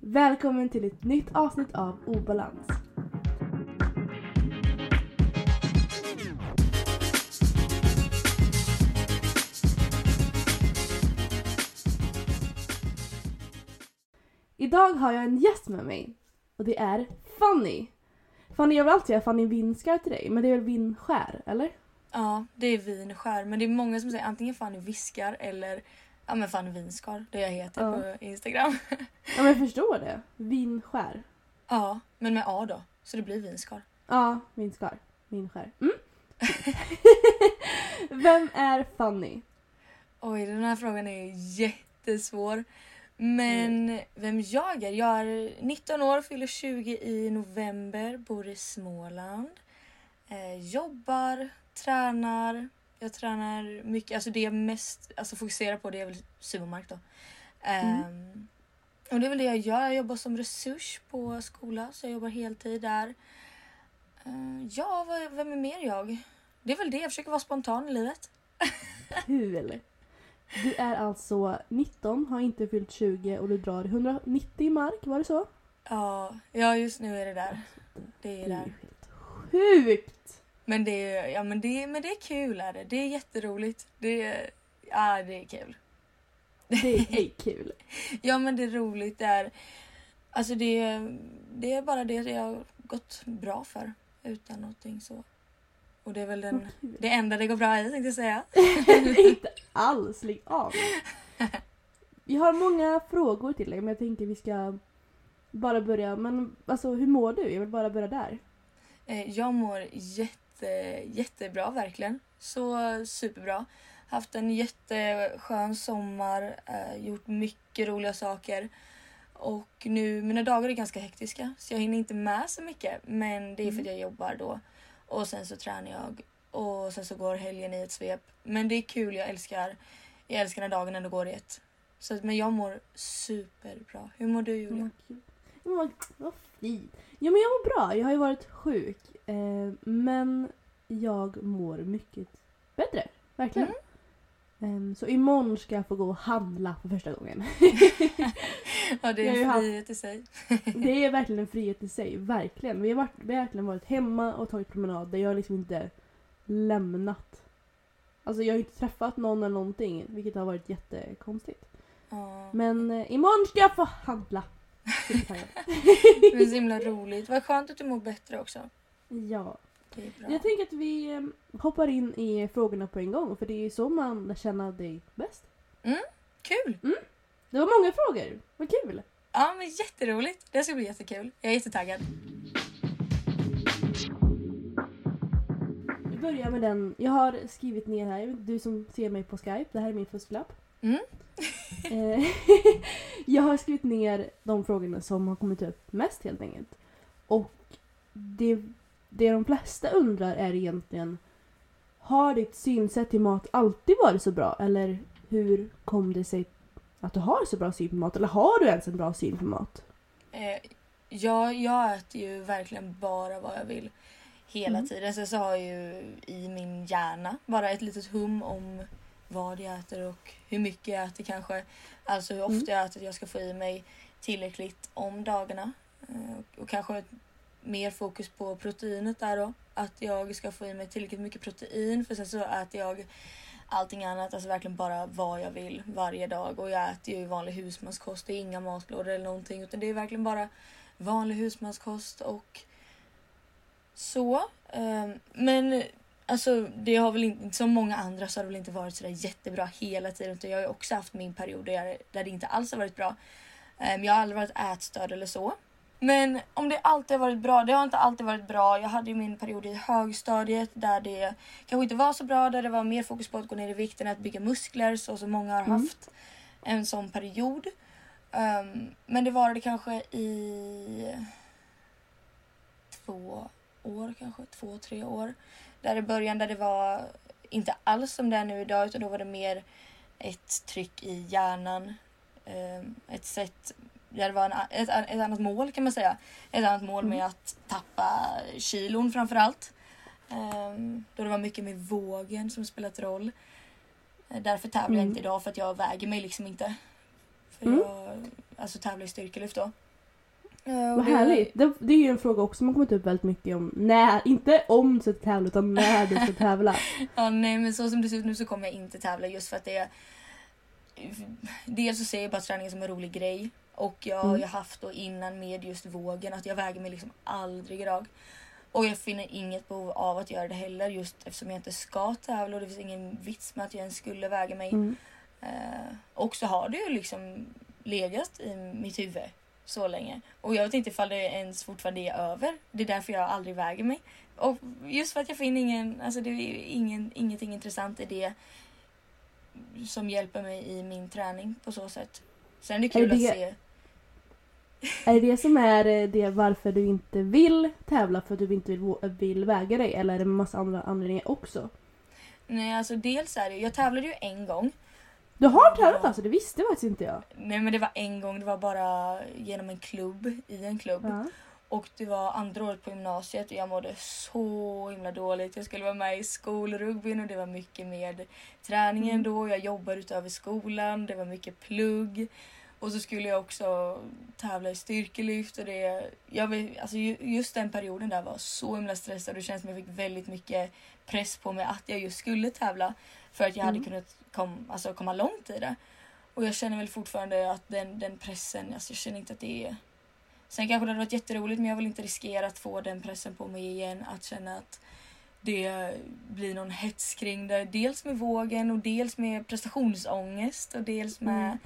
Välkommen till ett nytt avsnitt av Obalans. Idag har jag en gäst med mig och det är Fanny. Fanny, jag vill alltid säga Fanny Vinskär till dig, men det är väl Vinskär, eller? Ja, det är vinskär. Men det är många som säger antingen Fanny Viskar eller ja, men Fanny Vinskar. Det jag heter Ja. på Instagram. Ja, men jag förstår det. Vinskär. ja, men med A då. Så det blir Vinskar. Ja, Vinskar. Vinskär. Mm. Vem är Fanny? Oj, den här frågan är jättesvår. Men vem jag är? Jag är 19 år, fyller 20 i november, bor i Småland. Eh, jobbar, tränar. Jag tränar mycket, alltså det jag mest alltså, fokuserar på det är väl sumomark då. Ehm, och det är väl det jag gör. Jag jobbar som resurs på skola så jag jobbar heltid där. Eh, ja, vad, vem är mer jag? Det är väl det, jag försöker vara spontan i livet. Kul! Du är alltså 19, har inte fyllt 20 och du drar 190 mark, var det så? Ja, ja just nu är det där. Det Det är är där. helt sjukt! Men det är, ja, men det, men det är kul är det. Det är jätteroligt. Det är, ja, det är kul. Det är, kul. Ja men det är roligt. Det är, alltså det, är- det är bara det jag har gått bra för. Utan någonting så. Och det är väl den, det enda det går bra i tänkte jag säga. inte alls, lägg av. Jag har många frågor till dig men jag tänker vi ska bara börja. Men alltså hur mår du? Jag vill bara börja där. Eh, Jag mår jätte, jättebra verkligen. Så superbra. Haft en jätteskön sommar, eh, gjort mycket roliga saker. Och nu, mina dagar är ganska hektiska så jag hinner inte med så mycket. Men det är för att jag jobbar då. Och sen så tränar jag. Och sen så går helgen i ett svep. Men det är kul, jag älskar, jag älskar när dagen ändå går i ett. Så, att- men jag mår superbra. Hur mår du Julia? Vad fint. Ja men jag mår bra. Jag har ju varit sjuk. Eh, men jag mår mycket bättre. Verkligen. Mm. Eh, så imorgon ska jag få gå och handla för första gången. Ja, det är en frihet i sig. Det är verkligen en frihet i sig, verkligen. Vi har, varit, vi har verkligen varit hemma och tagit promenader. Jag har liksom inte lämnat. Alltså jag har inte träffat någon eller någonting, vilket har varit jättekonstigt. Ja. Men eh, imorgon ska jag få handla. Supertaggad. Det är så himla roligt. Vad skönt att du mår bättre också. Ja. Jag tänker att vi eh, hoppar in i frågorna på en gång, för det är ju så man lär känna dig bäst. Kul! Det var många frågor, vad kul! Ja men jätteroligt. Det ska bli jättekul. Jag är jättetaggad. Vi börjar med den, jag har skrivit ner här, du som ser mig på Skype, det här är min fusklapp. Mm. Eh, jag har skrivit ner de frågorna som har kommit upp mest helt enkelt. Och det, det de flesta undrar är egentligen Har ditt synsätt till mat alltid varit så bra? Eller hur kom det sig att du har så bra syn på mat? Eller har du ens en bra syn på mat? Eh, jag, jag äter ju verkligen bara vad jag vill. Hela Mm. tiden. Sen så har jag ju i min hjärna bara ett litet hum om vad jag äter och hur mycket jag äter kanske. Alltså hur ofta Mm. jag äter att jag ska få i mig tillräckligt om dagarna. Eh, och kanske mer fokus på proteinet där då. Att jag ska få i mig tillräckligt mycket protein för sen så äter jag allting annat, alltså verkligen bara vad jag vill varje dag. Och jag äter ju vanlig husmanskost, det är inga matlådor eller någonting utan det är verkligen bara vanlig husmanskost och så. Ehm, men alltså det har väl inte, som många andra så har det väl inte varit sådär jättebra hela tiden utan jag har ju också haft min period där, jag, där det inte alls har varit bra. Ehm, jag har aldrig varit ätstörd eller så. Men om det alltid har varit bra, det har inte alltid varit bra. Jag hade ju min period i högstadiet där det kanske inte var så bra, där det var mer fokus på att gå ner i vikt än att bygga muskler så som många har haft. en sån period. Um, men det var det kanske i två år kanske, två, tre år. Där i början där det var inte alls som det är nu idag utan då var det mer ett tryck i hjärnan. Um, ett sätt det var en, ett, ett annat mål kan man säga. Ett annat mål med att tappa kilon framförallt. Um, då det var mycket med vågen som spelat roll. Uh, därför tävlar jag Mm. inte idag för att jag väger mig liksom inte. För Mm. jag alltså tävlar i styrkelyft då. Uh, och Vad det- härligt. Det, det är ju en fråga också som har kommit upp väldigt mycket om när, inte om du ska tävla utan när du ska tävla. Ja, nej men så som det ser ut nu så kommer jag inte tävla just för att det är... Dels så ser jag bara träningen som en rolig grej. Och jag har ju Mm. haft då innan med just vågen att jag väger mig liksom aldrig idag. Och jag finner inget behov av att göra det heller just eftersom jag inte ska tävla och det finns ingen vits med att jag ens skulle väga mig. Mm. Eh, och så har det ju liksom legat i mitt huvud så länge. Och jag vet inte ifall det ens fortfarande är över. Det är därför jag aldrig väger mig. Och just för att jag finner ingen, alltså det är ju ingen, ingenting intressant i det som hjälper mig i min träning på så sätt. Sen är det kul Är det- att se. Är det det som är eh, det varför du inte vill tävla för att du inte vill, vill väga dig eller är det en massa andra anledningar också? Nej alltså dels är det, jag tävlade ju en gång. Du har tävlat alltså? Det visste faktiskt inte jag. Nej men det var en gång, det var bara genom en klubb, i en klubb. Ja. Och det var andra året på gymnasiet och jag mådde så himla dåligt. Jag skulle vara med i skolrugbyn och det var mycket med träningen Mm. då. Jag jobbade utöver skolan, det var mycket plugg. Och så skulle jag också tävla i styrkelyft och det... Jag vet, alltså ju- just den perioden där var så himla stressad och det känns som jag fick väldigt mycket press på mig att jag just skulle tävla. För att jag hade Mm. kunnat kom, alltså komma långt i det. Och jag känner väl fortfarande att den, den pressen, alltså jag känner inte att det är... Sen kanske det hade varit jätteroligt men jag vill inte riskera att få den pressen på mig igen. Att känna att det blir någon hets kring det. Dels med vågen och dels med prestationsångest och dels med... Mm.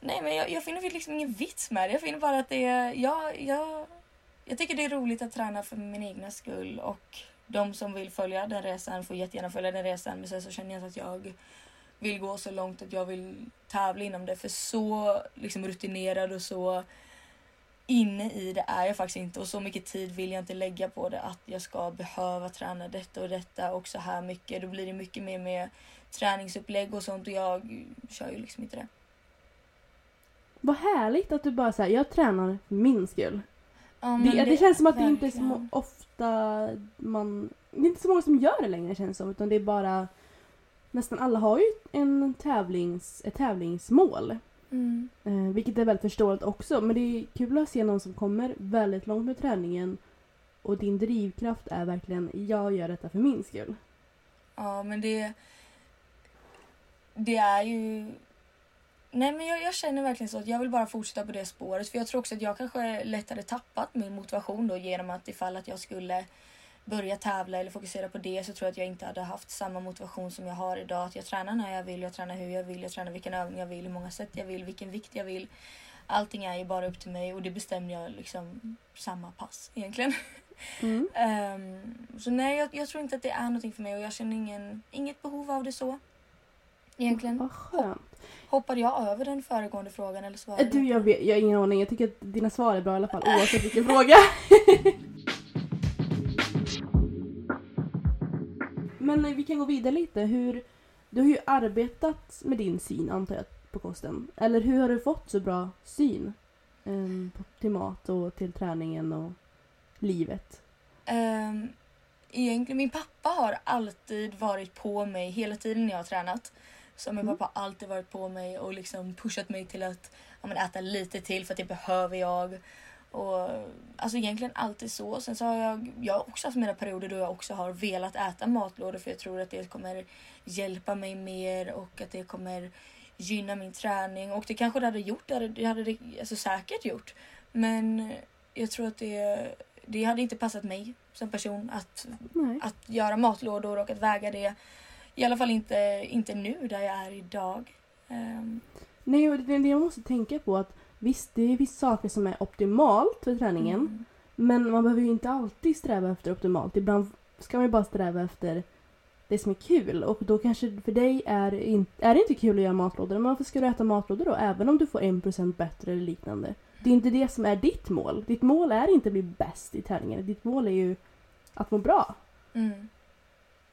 Nej men jag, jag finner liksom ingen vits med det. Jag finner bara att det är... Jag, jag, jag tycker det är roligt att träna för min egna skull och de som vill följa den resan får jättegärna följa den resan. Men sen så känner jag att jag vill gå så långt att jag vill tävla inom det. För så liksom rutinerad och så inne i det är jag faktiskt inte och så mycket tid vill jag inte lägga på det att jag ska behöva träna detta och detta och så här mycket. Då blir det mycket mer med träningsupplägg och sånt och jag kör ju liksom inte det. Vad härligt att du bara säger jag tränar för min skull. Ja, men Det, det, känns som att det inte är så verkligen. ofta man... Det är inte så många som gör det längre känns det som. Utan det är bara... Nästan alla har ju en tävlings, ett tävlingsmål. Mm. Eh, vilket är väldigt förståeligt också. Men det är kul att se någon som kommer väldigt långt med träningen. Och din drivkraft är verkligen jag gör detta för min skull. Ja men det... Det är ju... Nej men jag, jag känner verkligen så att jag vill bara fortsätta på det spåret. För jag tror också att jag kanske lätt hade tappat min motivation då genom att ifall att jag skulle börja tävla eller fokusera på det så tror jag att jag inte hade haft samma motivation som jag har idag. Att jag tränar när jag vill, jag tränar hur jag vill, jag tränar vilken övning jag vill, hur många sätt jag vill, vilken vikt jag vill. Allting är ju bara upp till mig och det bestämmer jag liksom samma pass egentligen. Mm. Ehm, så nej, jag, jag tror inte att det är någonting för mig och jag känner ingen, inget behov av det så. Egentligen. Vad skönt. Hoppade jag över den föregående frågan eller svarade Eh, Du, jag, vet, jag har ingen aning. Jag tycker att dina svar är bra i alla fall oavsett vilken fråga. Men eh, vi kan gå vidare lite. Hur, du har ju arbetat med din syn antar jag på kosten. Eller hur har du fått så bra syn ehm, till mat och till träningen och livet? Ehm, egentligen, min pappa har alltid varit på mig hela tiden när jag har tränat. Så min Mm. pappa har alltid varit på mig och liksom pushat mig till att ja, men äta lite till för att det behöver jag. Och, alltså egentligen alltid så. Sen så har jag, jag har också haft mina perioder då jag också har velat äta matlådor för jag tror att det kommer hjälpa mig mer och att det kommer gynna min träning. Och det kanske det hade gjort, det hade det hade alltså säkert gjort. Men jag tror att det, det hade inte passat mig som person att, Nej. att göra matlådor och att väga det. I alla fall inte, inte nu där jag är idag. Ehm, Nej, och det det jag måste tänka på att visst, det är vissa saker som är optimalt för träningen. mm. Men man behöver ju inte alltid sträva efter optimalt. Ibland ska man ju bara sträva efter det som är kul. Och då kanske för dig är, in, är det inte kul att göra matlådor. Men varför ska du äta matlådor då? Även om du får 1% bättre eller liknande. Det är inte det som är ditt mål. Ditt mål är inte att bli bäst i tävlingen. Ditt mål är ju att må bra. Mm.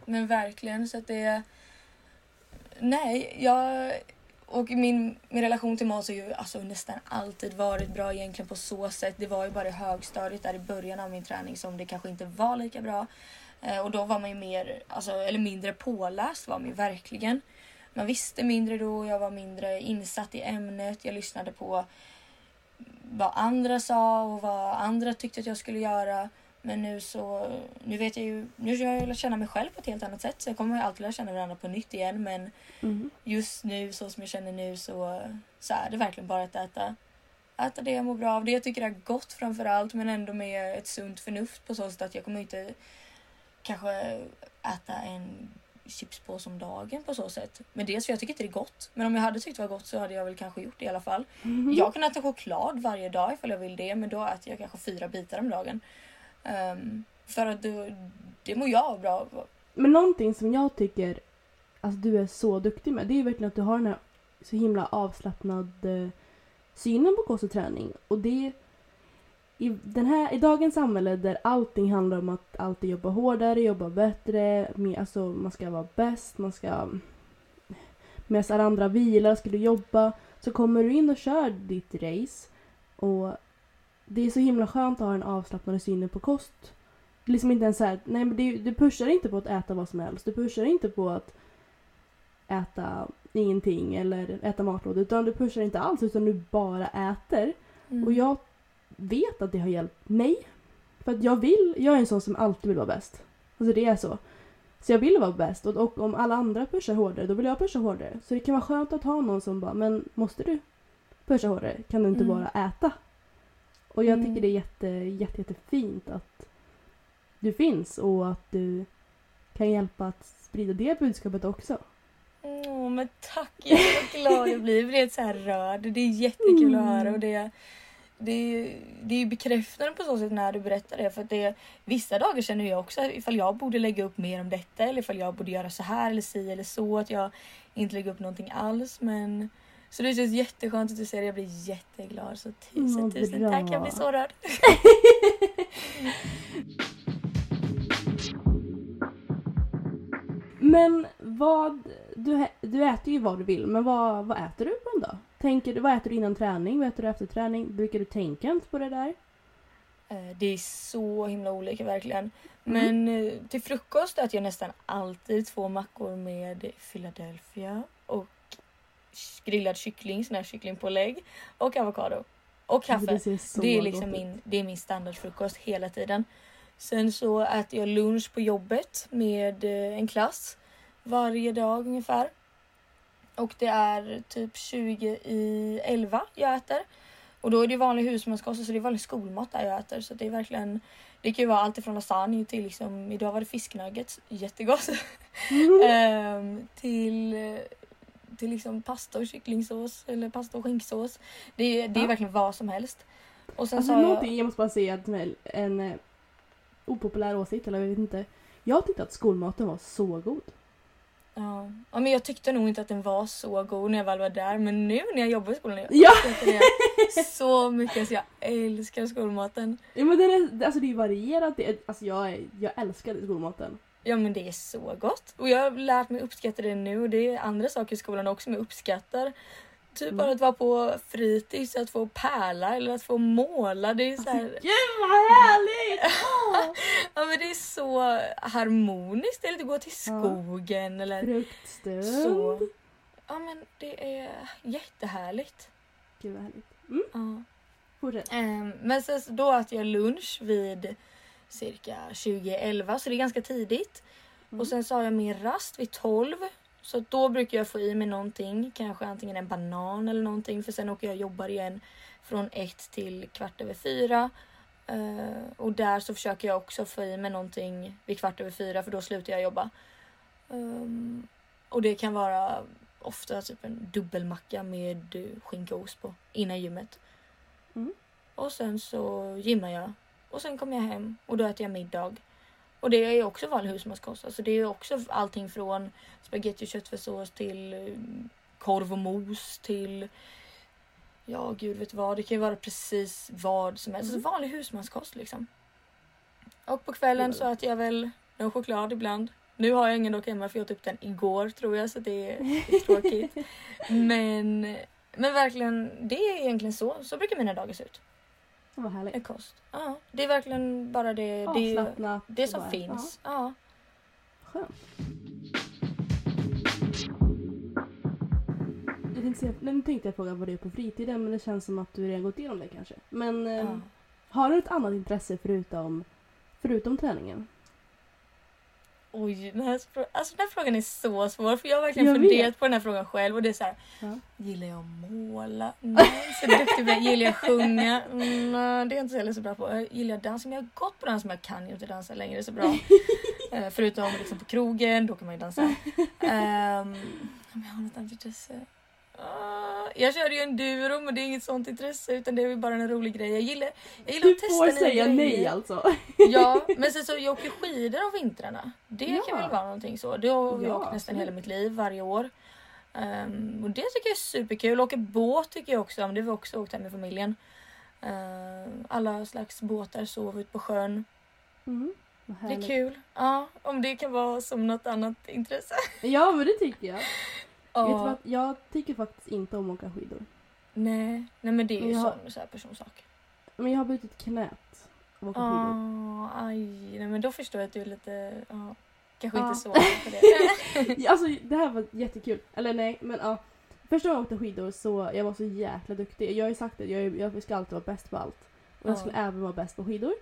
Men verkligen så att det... Nej, jag... Och min, min relation till mat har ju alltså nästan alltid varit bra egentligen på så sätt. Det var ju bara i högstadiet där i början av min träning som det kanske inte var lika bra. Eh, och då var man ju mer, alltså, eller mindre påläst var man ju verkligen. Man visste mindre då, jag var mindre insatt i ämnet, jag lyssnade på vad andra sa och vad andra tyckte att jag skulle göra. Men nu så, nu vet jag ju, nu har jag lärt känna mig själv på ett helt annat sätt så jag kommer alltid lära känna varandra på nytt igen men Mm. just nu så som jag känner nu så, så är det verkligen bara att äta, äta det jag mår bra av, det jag tycker är gott framför allt men ändå med ett sunt förnuft på så sätt att jag kommer inte kanske äta en chipspåse om dagen på så sätt. Men dels för jag tycker inte det är gott. Men om jag hade tyckt det var gott så hade jag väl kanske gjort det i alla fall. Jag kan äta choklad varje dag ifall jag vill det men då äter jag kanske fyra bitar om dagen. Um, för att det, det mår jag bra av. Men någonting som jag tycker alltså, du är så duktig med det är ju verkligen att du har den här så himla avslappnad synen på kost och träning. Och det i, den här, I dagens samhälle där allting handlar om att alltid jobba hårdare, jobba bättre, mer, alltså man ska vara bäst, man ska... Medan alla andra vilar, ska du jobba, så kommer du in och kör ditt race. Och det är så himla skönt att ha en avslappnad syn på kost. Det är liksom inte ens så här, nej men det, du pushar inte på att äta vad som helst. Du pushar inte på att äta ingenting eller äta matlådor. Utan du pushar inte alls utan du bara äter. Mm. Och jag vet att det har hjälpt mig. För att jag vill, jag är en sån som alltid vill vara bäst. Alltså det är så. Så jag vill vara bäst och, och om alla andra pushar hårdare då vill jag pusha hårdare. Så det kan vara skönt att ha någon som bara, men måste du pusha hårdare? Kan du inte Mm. bara äta? Och jag Mm. tycker det är jätte, jätte, jättefint att du finns och att du kan hjälpa att sprida det budskapet också. Åh, men tack! Jag är så glad jag blir. Jag blir så här rörd. Det är jättekul att höra och det, det, är ju- det är bekräftande på så sätt när du berättar det. För att det, vissa dagar känner jag också ifall jag borde lägga upp mer om detta eller ifall jag borde göra så här eller si eller så. Att jag inte lägger upp någonting alls. Men så det känns jätteskönt att du säger det. Jag blir jätteglad. Så tusen Vad tusen bra. tack. Jag blir så rörd. Men vad, du, du äter ju vad du vill, men vad, vad äter du på en dag? Tänker du, vad äter du innan träning? Vad äter du efter träning? Brukar du tänka på det där? Eh, Det är så himla olika verkligen. Men eh, till frukost äter jag nästan alltid två mackor med Philadelphia och grillad kyckling, sån här kycklingpålägg och avokado. Och kaffe. Det Det är liksom min, det är min standardfrukost hela tiden. Sen så äter jag lunch på jobbet med eh, en klass varje dag ungefär. Och det är typ 20 i 11 jag äter. Och då är det vanlig husmanskost så det är vanlig skolmat där jag äter. Så det är verkligen det kan ju vara allt ifrån lasagne till liksom, idag var det fisknuggets, jättegott. Ehm, till, eh, till liksom pasta och kycklingsås eller pasta och skinksås. Det, det är Ja. verkligen vad som helst. Och sen Alltså så någonting, jag, jag måste bara säga att med en eh, opopulär åsikt, eller jag vet inte. Jag tyckte att skolmaten var så god. ja. ja, men jag tyckte nog inte att den var så god när jag väl var där men nu när jag jobbar i skolan jag Ja! så mycket så jag älskar skolmaten. Ja men den är, alltså det är varierat. Det är, alltså jag, är- jag älskade skolmaten. Ja men det är så gott. Och jag har lärt mig uppskatta det nu och det är andra saker i skolan också som jag uppskattar. Typ Mm. bara att vara på fritids, att få pärla eller att få måla. Det är så här, Gud vad härligt! Ja men det är så harmoniskt. Eller att gå till Ja. skogen eller Fruktstund. så. Ja men det är jättehärligt. Gud vad härligt. Mm, Ja. Ehm, men sen då äter jag lunch vid cirka 20.11 så det är ganska tidigt. Mm. Och sen så har jag min rast vid 12. Så då brukar jag få i mig någonting, kanske antingen en banan eller någonting för sen åker jag och jobbar igen från 1 till kvart över 4. och där så försöker jag också få i mig någonting vid kvart över 4 för då slutar jag jobba. Ehm, och det kan vara ofta typ en dubbelmacka med skinka och ost på innan gymmet. Mm. Och sen så gymmar jag och sen kommer jag hem och då äter jag middag. Och det är också vanlig husmanskost. Alltså det är också allting från spagetti och köttfärssås till eh, korv och mos till Ja gud vet vad, det kan ju vara precis vad som helst. Alltså vanlig husmanskost liksom. Och på kvällen så äter jag väl en choklad ibland. Nu har jag ingen dock hemma för jag åt upp den igår tror jag så det är lite tråkigt. Men, men verkligen, det är egentligen så. Så brukar mina dagar se ut. Vad En härligt. kost. Ja, det är verkligen bara det, det, Avslappnat. det och som bara- finns. Ja. Skönt. Jag tänkte, säga, nu tänkte jag fråga vad du är på fritiden men det känns som att du redan gått igenom det kanske. Men eh, Ja. har du ett annat intresse förutom, förutom träningen? Oj, den här, alltså den här frågan är så svår för jag har verkligen Jag funderat vet. på den här frågan själv och det är så här. Ja. Gillar jag att måla? Nej. Så duktig det. Gillar jag att sjunga? Mm, det är jag inte heller så bra på. Jag Gillar jag dans? Men jag har gått på dans men jag kan ju inte dansa längre så bra. Eh, Förutom liksom på krogen, då kan man ju dansa. Um, jag har något annat intresse? Ah, jag körde ju enduro men det är inget sånt intresse utan det är bara en rolig grej. Jag gillar, jag gillar Du att testa får nya säga grejer. nej alltså. Ja, men sen så jag åker skidor om vintrarna. Det Ja. kan väl vara någonting så. Det har jag Ja, åkt nästan hela mitt liv varje år. Ehm, och det tycker jag är superkul. Åka båt tycker jag också om. Det har vi också åkt här med familjen. Ehm, alla slags båtar, sova ut på sjön. Mm, Det är kul. Ja, om det kan vara som något annat intresse. Ja men det tycker jag. Vet du vad? Jag tycker faktiskt inte om att åka skidor. Nej, nej men det är ju Jag sån så här personsak. Men jag har brutit knät av att åka skidor. Ja, aj. Nej men då förstår jag att du är lite, ja, kanske Ja. inte så för det. Alltså det här var jättekul. Eller nej, men ja. Första gången jag åkte skidor så jag var så jäkla duktig. Jag har ju sagt det, jag, jag ska alltid vara bäst på allt. Och jag Ja. skulle även vara bäst på skidor.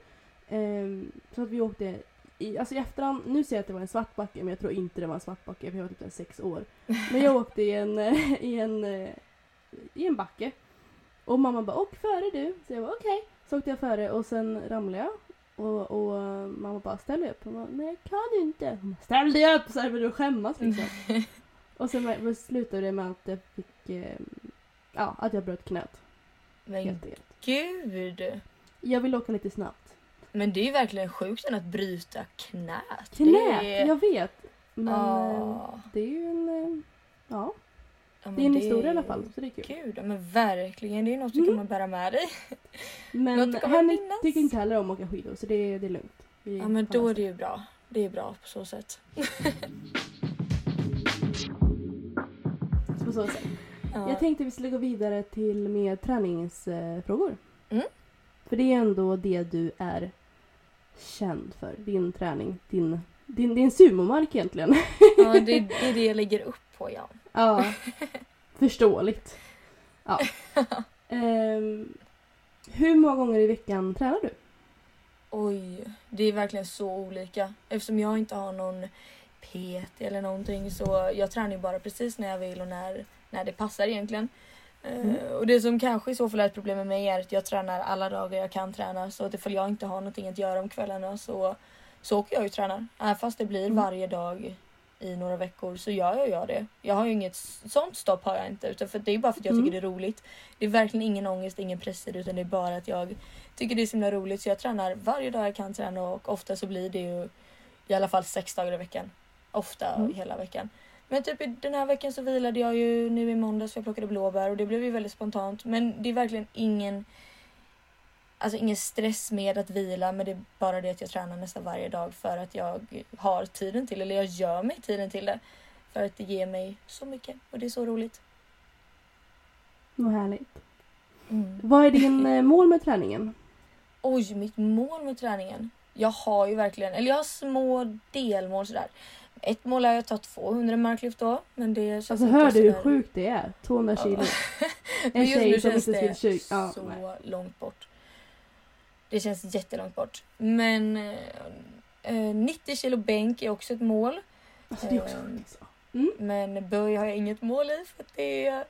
Ehm, så att vi åkte i, alltså i efterhand, nu ser jag att det var en svartbacke men jag tror inte det var en svartbacke för jag var typ där sex år. Men jag åkte i en, i en, eh, i en backe. Och mamma bara åk före du. Så jag bara okej. Så åkte jag före och sen ramlade jag. Och, och eh, mamma bara ställ dig upp. Hon bara nej kan du inte. Hon bara, ställ dig upp! Så här började jag skämmas liksom. och sen var- slutade det med att jag fick, eh, ja att jag bröt knät. Men enkelt. gud. Jag vill åka lite snabbt. Men det är ju verkligen sjukt att bryta knät. Knät! Det är... Jag vet. Men Ja. det är ju en, eh, ja Ja, det är en historia i alla fall. Så det är kul. Gud, men verkligen. Det är något du Mm. kommer bära med dig. Men minnas. tycker inte heller om att åka skidor så det är, det är lugnt. Vi Ja, men då är det ju bra. Det är bra på så sätt. På så sätt. Ja. Jag tänkte vi skulle gå vidare till mer träningsfrågor. Mm. För det är ändå det du är känd för. Din träning. Din, din, din sumomark egentligen. ja, det, det är det jag lägger upp på, ja. ja. Förståeligt. Ja. Ehm, hur många gånger i veckan tränar du? Oj, det är verkligen så olika. Eftersom jag inte har någon PT eller någonting så jag tränar ju bara precis när jag vill och när, när det passar egentligen. Eh, Mm. och det som kanske i så fall är ett problem med mig är att jag tränar alla dagar jag kan träna så att ifall jag inte har någonting att göra om kvällarna så, så åker jag ju och tränar. Även fast det blir Mm. varje dag i några veckor så gör jag det. Jag har ju inget sånt stopp har jag inte utan för det är bara för att jag Mm. tycker det är roligt. Det är verkligen ingen ångest, ingen press utan det är bara att jag tycker det är så himla roligt så jag tränar varje dag jag kan träna och ofta så blir det ju i alla fall sex dagar i veckan. Ofta Mm. hela veckan. Men typ i den här veckan så vilade jag ju nu i måndags för jag plockade blåbär och det blev ju väldigt spontant. Men det är verkligen ingen Alltså ingen stress med att vila men det är bara det att jag tränar nästan varje dag för att jag har tiden till eller jag gör mig tiden till det. För att det ger mig så mycket och det är så roligt. Vad härligt. Mm. Vad är din eh, mål med träningen? Oj, mitt mål med träningen. Jag har ju verkligen, eller jag har små delmål sådär. Ett mål är att ta 200 marklyft då. Men det känns Alltså hör du hur sjukt det är? 200 kilo. En tjej som inte skulle tjugo- ja, så nej. långt bort. Det känns jättelångt bort. Men eh, eh, 90 kilo bänk är också ett mål. Alltså det är också Ehm, sjukt. så. Mm. Men böj har jag inget mål i för att det är...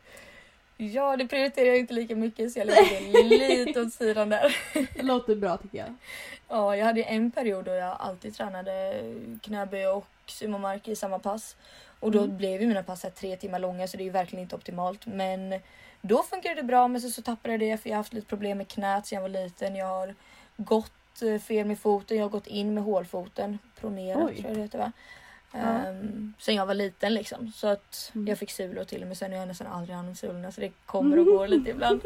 Ja, det prioriterar jag inte lika mycket så jag lägger lite åt sidan där. Det låter bra tycker jag. Ja, jag hade en period då jag alltid tränade knäböj och sumomark i samma pass. Och då Mm. blev ju mina pass här tre timmar långa så det är ju verkligen inte optimalt. Men då funkade det bra men så, så tappade jag det för jag har haft lite problem med knät sedan jag var liten. Jag har gått eh, fel med foten. Jag har gått in med hålfoten. Pronera Oj. tror jag det heter va? Ja. Ehm, sen jag var liten liksom. Så att Mm. jag fick sulor till och med. Sen har jag nästan aldrig använt sulorna så det kommer och går lite ibland.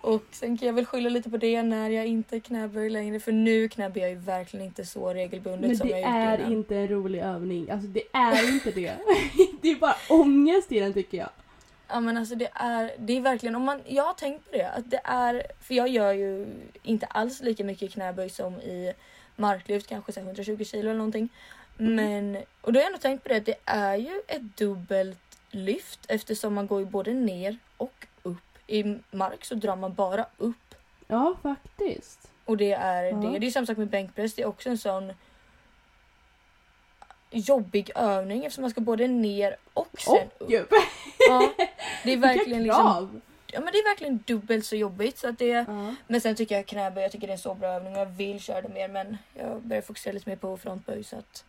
Och sen kan jag väl skylla lite på det när jag inte knäböjer längre. För nu knäböjer jag ju verkligen inte så regelbundet Men som det jag gjort är innan. inte en rolig övning. Alltså det är inte det. det är bara ångest i den tycker jag. Ja men alltså det är, det är verkligen, om man, jag har tänkt på det, att det är, för jag gör ju inte alls lika mycket knäböj som i marklyft, kanske så här 120 kilo eller någonting. Mm. Men, och då har jag ändå tänkt på det, att det är ju ett dubbelt lyft eftersom man går ju både ner och. I mark så drar man bara upp. Ja, faktiskt. Och det är Ja. det. Det är samma sak med bänkpress, det är också en sån jobbig övning eftersom man ska både ner och sen upp. Och upp. Ja, det är verkligen liksom! Ja men det är verkligen dubbelt så jobbigt. Så att det, Ja. Men sen tycker jag knäböj, jag tycker det är en så bra övning och jag vill köra det mer men jag börjar fokusera lite mer på frontböj så att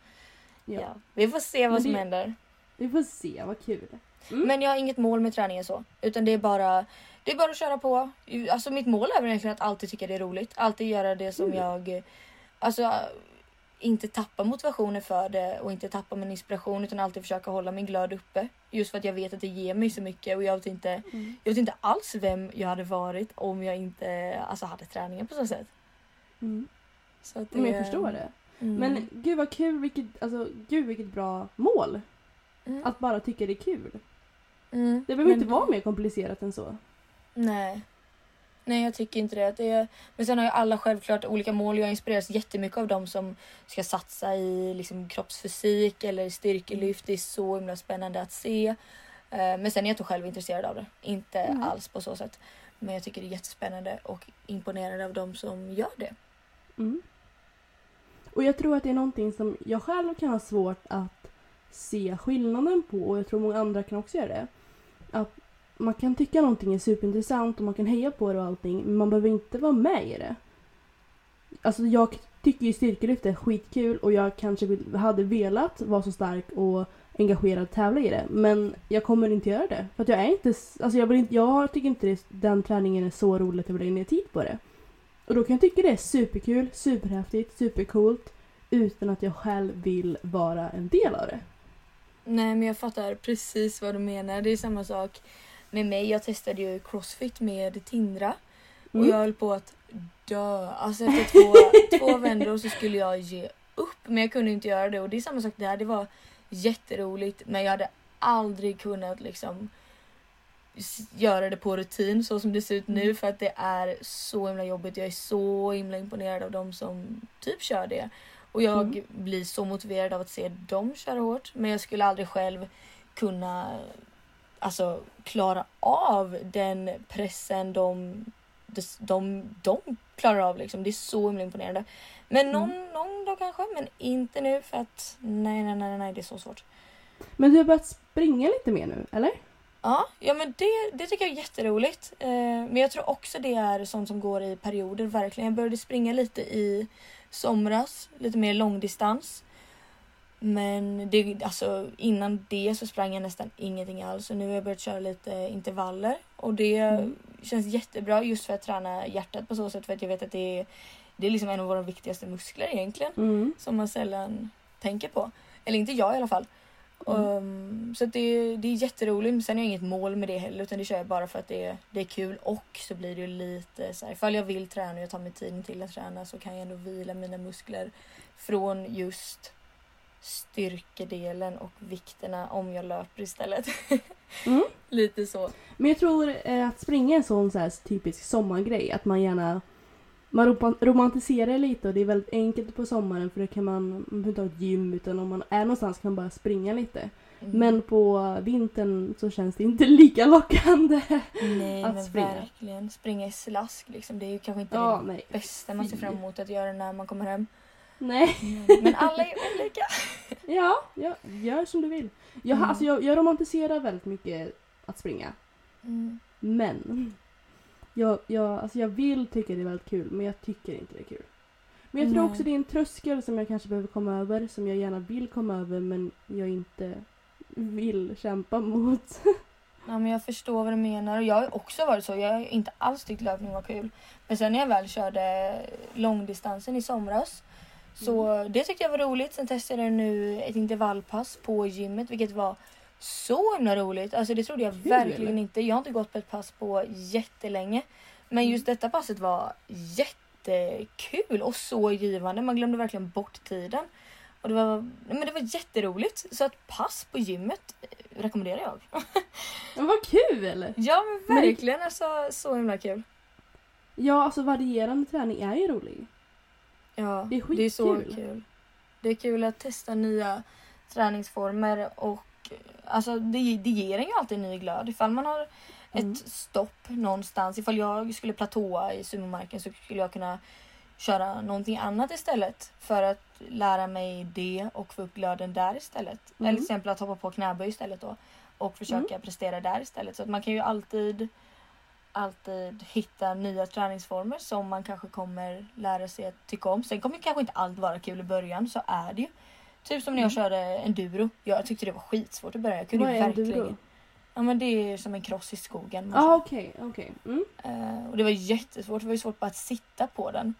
ja. Ja. Vi får se vad som det- händer. Vi får se, vad kul. Mm. Men jag har inget mål med träningen så. Utan det är bara det är bara att köra på. Alltså mitt mål är väl egentligen att alltid tycka det är roligt. Alltid göra det som Mm. jag... Alltså inte tappa motivationen för det och inte tappa min inspiration utan alltid försöka hålla min glöd uppe. Just för att jag vet att det ger mig så mycket och jag vet inte, Mm. jag vet inte alls vem jag hade varit om jag inte alltså, hade träningen på så sätt. Mm. Så att Men jag förstår det. Mm. Men gud vad kul, vilket, alltså, gud vilket bra mål. Mm. Att bara tycka det är kul. Mm. Det behöver Men- inte vara mer komplicerat än så. Nej. Nej jag tycker inte det. det är... Men sen har ju alla självklart olika mål. Jag inspireras jättemycket av de som ska satsa i liksom, kroppsfysik eller styrkelyft. Det är så himla spännande att se. Eh, Men sen är jag inte själv intresserad av det. Inte Nej. alls på så sätt. Men jag tycker det är jättespännande och imponerad av de som gör det. Mm. Och jag tror att det är någonting som jag själv kan ha svårt att se skillnaden på och jag tror många andra kan också göra det. Att man kan tycka någonting är superintressant och man kan heja på det och allting men man behöver inte vara med i det. Alltså jag tycker ju styrkelyft är skitkul och jag kanske hade velat vara så stark och engagerad och tävla i det men jag kommer inte göra det. För att jag är inte, alltså jag, vill inte, jag tycker inte det, den träningen är så rolig att jag vill lägga ner tid på det. Och då kan jag tycka det är superkul, superhäftigt, supercoolt utan att jag själv vill vara en del av det. Nej men jag fattar precis vad du menar. Det är samma sak med mig. Jag testade ju crossfit med Tindra. Och Mm. jag höll på att dö. Alltså efter två, två vändor så skulle jag ge upp. Men jag kunde inte göra det. Och det är samma sak där. Det var jätteroligt. Men jag hade aldrig kunnat liksom göra det på rutin så som det ser ut nu. Mm. För att det är så himla jobbigt. Jag är så himla imponerad av de som typ kör det. Och jag Mm. blir så motiverad av att se dem köra hårt. Men jag skulle aldrig själv kunna alltså, klara av den pressen de, de, de, de klarar av. Liksom. Det är så himla imponerande. Men någon, någon dag kanske, men inte nu för att nej, nej, nej, nej, det är så svårt. Men du har börjat springa lite mer nu, eller? Ja, ja men det, det tycker jag är jätteroligt. Eh, men jag tror också det är sånt som går i perioder, verkligen. Jag började springa lite i somras, lite mer långdistans. Men det, alltså, innan det så sprang jag nästan ingenting alls och nu har jag börjat köra lite intervaller och det Mm. känns jättebra just för att träna hjärtat på så sätt för att jag vet att det är, det är liksom en av våra viktigaste muskler egentligen Mm. som man sällan tänker på. Eller inte jag i alla fall. Mm. Um, så det, det är jätteroligt. Men sen har jag inget mål med det heller utan det kör jag bara för att det, det är kul. Och så blir det ju lite så här, ifall jag vill träna och jag tar mig tiden till att träna så kan jag ändå vila mina muskler från just styrkedelen och vikterna om jag löper istället. Mm. lite så. Men jag tror eh, att springa är en sån så här typisk sommargrej. Att man gärna man rom- romantiserar lite och det är väldigt enkelt på sommaren för det kan man, man behöver inte ha ett gym utan om man är någonstans kan man bara springa lite. Mm. Men på vintern så känns det inte lika lockande. Nej att men springa. verkligen. Springa i slask liksom. Det är ju kanske inte Ja, det nej. bästa man ser fram emot att göra när man kommer hem. Nej. Men alla är olika. Ja, ja, gör som du vill. Jag, Mm. alltså, jag, jag romantiserar väldigt mycket att springa. Mm. Men jag, jag, alltså jag vill tycka det är väldigt kul men jag tycker inte det är kul. Men jag tror Nej. också det är en tröskel som jag kanske behöver komma över som jag gärna vill komma över men jag inte vill kämpa mot. Ja, men jag förstår vad du menar och jag har också varit så. Jag har inte alls tyckt löpning var kul. Men sen när jag väl körde långdistansen i somras så det tyckte jag var roligt. Sen testade jag nu ett intervallpass på gymmet vilket var så himla roligt. Alltså det trodde jag Kul. verkligen inte. Jag har inte gått på ett pass på jättelänge. Men just detta passet var jättekul och så givande. Man glömde verkligen bort tiden. Och det var, men det var jätteroligt. Så att pass på gymmet eh, rekommenderar jag. Men vad kul! Ja men Men det- verkligen alltså så himla kul. Ja, alltså varierande träning är ju rolig. Ja, Det är det är så kul. Det är kul att testa nya träningsformer och alltså det, det ger en ju alltid ny glöd. Ifall man har Mm. ett stopp någonstans. Ifall jag skulle platåa i sumomarken så skulle jag kunna köra någonting annat istället för att lära mig det och få upp glöden där istället. Mm. Eller till exempel att hoppa på knäböj istället då och försöka prestera där istället. Så att man kan ju alltid alltid hitta nya träningsformer som man kanske kommer lära sig att tycka om. Sen kommer kanske inte allt vara kul i början, så är det ju. Typ som när jag körde enduro. Jag tyckte det var skitsvårt i början. Jag kunde Vad är verkligen... enduro? Ja men det är som en cross i skogen. man ah, okej, okej. Mm. Eh, och det var jättesvårt. Det var ju svårt bara att sitta på den.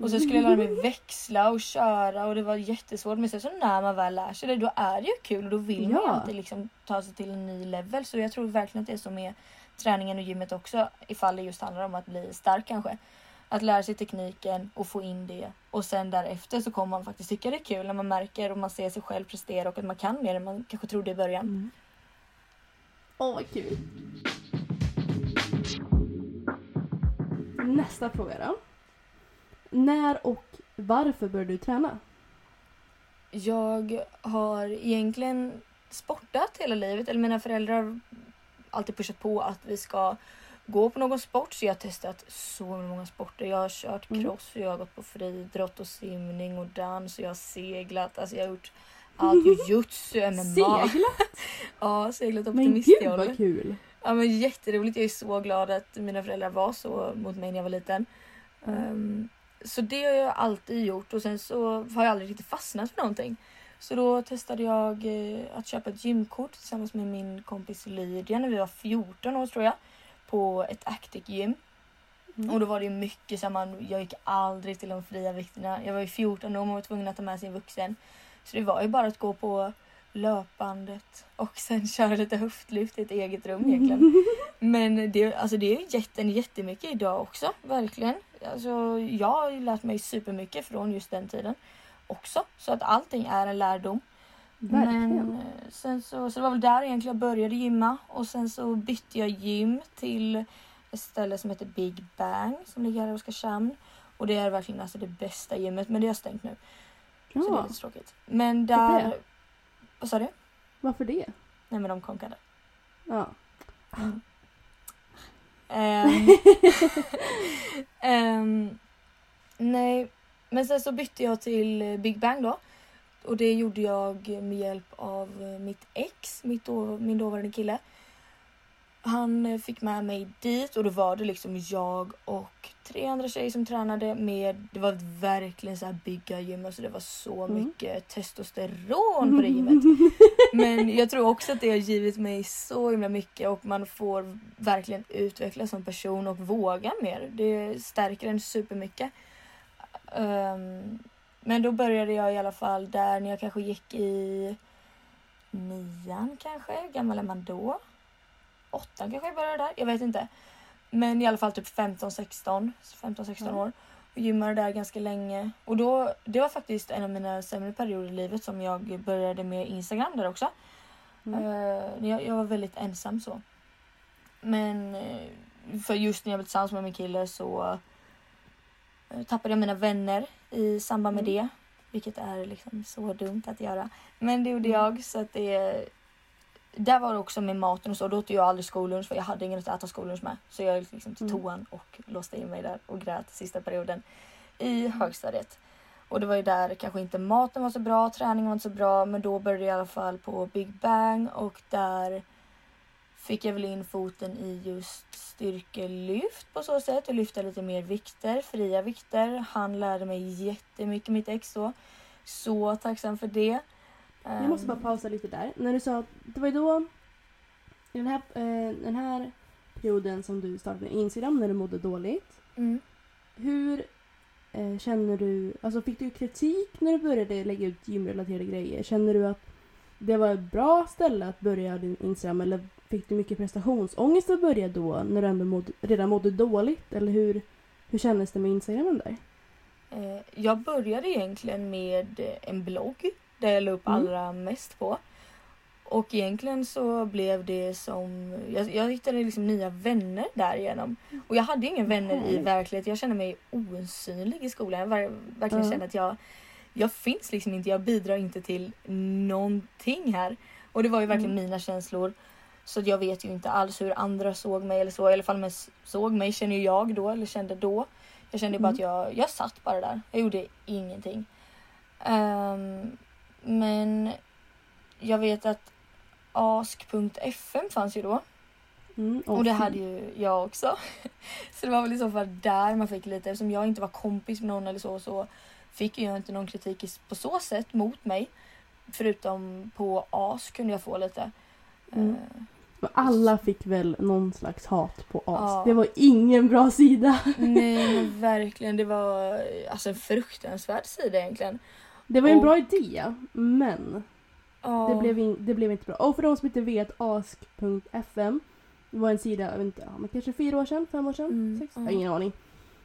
Och så skulle jag lära mig växla och köra och det var jättesvårt. Men sen så när man väl lär sig det då är det ju kul och då vill man Ja. alltid liksom ta sig till en ny level. Så jag tror verkligen att det är så med träningen och gymmet också. Ifall det just handlar om att bli stark kanske. Att lära sig tekniken och få in det. Och sen därefter så kommer man faktiskt tycka det är kul när man märker och man ser sig själv prestera och att man kan mer än man kanske trodde i början. Mm. Åh, vad kul. Nästa fråga då. När och varför började du träna? Jag har egentligen sportat hela livet. Eller mina föräldrar alltid pushat på att vi ska gå på någon sport. Så jag har testat så många sporter. Jag har kört Mm. cross, och jag har gått på friidrott och simning och dans och jag har seglat. Alltså jag har gjort allt. Jujutsu, MMA. Seglat? Ja, seglat Men gud vad kul! Ja men jätteroligt. Jag är så glad att mina föräldrar var så mot mig när jag var liten. Ehm, så det har jag alltid gjort och sen så har jag aldrig riktigt fastnat för någonting. Så då testade jag eh, att köpa ett gymkort tillsammans med min kompis Lydia när vi var 14 år tror jag. På ett Actic gym. Mm. Och då var det mycket så man, jag gick aldrig till de fria vikterna. Jag var ju 14 år och man var tvungen att ta med sin vuxen. Så det var ju bara att gå på löpbandet och sen köra lite höftlyft i ett eget rum egentligen. Men det, alltså det är jätten, jättemycket idag också, verkligen. Alltså, jag har ju lärt mig supermycket från just den tiden också. Så att allting är en lärdom. Verkligen. Men eh, sen så, så det var väl där egentligen jag började gymma och sen så bytte jag gym till ett ställe som heter Big Bang som ligger här i Oskarshamn. Och det är verkligen alltså det bästa gymmet men det har stängt nu. Så det är Ja, lite tråkigt. Men där... Vad sa du? varför det? Nej men de konkade. Ja. Ehm, ehm, nej, men sen så bytte jag till eh, Big Bang då. Och det gjorde jag med hjälp av eh, mitt ex, mitt då, min dåvarande kille. Han eh, fick med mig dit och då var det liksom jag och tre andra tjejer som tränade med, det var verkligen så här bygga gym, alltså det var så Mm. mycket testosteron på det gymmet. Men jag tror också att det har givit mig så himla mycket och man får verkligen utvecklas som person och våga mer. Det stärker en supermycket. Um, men då började jag i alla fall där när jag kanske gick i nian kanske. Hur gammal är man då? Åttan kanske jag började där. Jag vet inte. Men i alla fall typ 15-16 15-16 Ja. år. Och gymmade där ganska länge. Och då, det var faktiskt en av mina sämre perioder i livet som jag började med Instagram där också. Mm. Eh, jag, jag var väldigt ensam så. Men eh, för just när jag blev tillsammans med min kille så tappade jag mina vänner i samband med Mm. det. Vilket är liksom så dumt att göra. Men det gjorde Mm. jag så att det... Där var det också med maten och så. Då åt jag aldrig skollunch för jag hade ingen att äta skollunch med. Så jag gick liksom till Mm. toan och låste in mig där och grät sista perioden i högstadiet. Och det var ju där kanske inte maten var så bra, träningen var inte så bra men då började jag i alla fall på Big Bang och där fick jag väl in foten i just styrkelyft på så sätt och lyfta lite mer vikter, fria vikter. Han lärde mig jättemycket, mitt ex då. Så tacksam för det. Jag måste bara pausa lite där. När du sa att det var ju då I den här, eh, den här perioden som du startade Instagram när du mådde dåligt. Mm. Hur eh, känner du, alltså fick du kritik när du började lägga ut gymrelaterade grejer? Känner du att det var ett bra ställe att börja din Instagram eller fick du mycket prestationsångest att börja då när du ändå mådde, redan mådde dåligt? Eller hur, hur kändes det med Instagramen där? Eh, Jag började egentligen med en blogg där jag la upp Mm. allra mest på. Och egentligen så blev det som, jag, jag hittade liksom nya vänner därigenom. Och jag hade ingen vänner i verkligheten. Jag kände mig osynlig i skolan. Jag var, verkligen Ja. kände att jag, jag finns liksom inte, jag bidrar inte till någonting här. Och det var ju verkligen Mm. mina känslor. Så jag vet ju inte alls hur andra såg mig eller så. I alla fall med såg mig känner ju jag då eller kände då. Jag kände bara Mm. att jag, jag satt bara där. Jag gjorde ingenting. Ehm, men jag vet att ask.fm fanns ju då. Mm, Och det fy. hade ju jag också. Så det var väl i så fall där man fick lite. Eftersom jag inte var kompis med någon eller så så fick jag inte någon kritik på så sätt mot mig. Förutom på as kunde jag få lite. Mm. Eh, Men alla fick väl någon slags hat på AS. Ja. Det var ingen bra sida. nej men verkligen. Det var alltså en fruktansvärd sida egentligen. Det var en Och- bra idé, men Ja. det blev, in, det blev inte bra. Och för de som inte vet, ask.fm var en sida, jag vet inte, ja, kanske fyra år sedan, fem år sedan, Mm, sex? har ingen aning.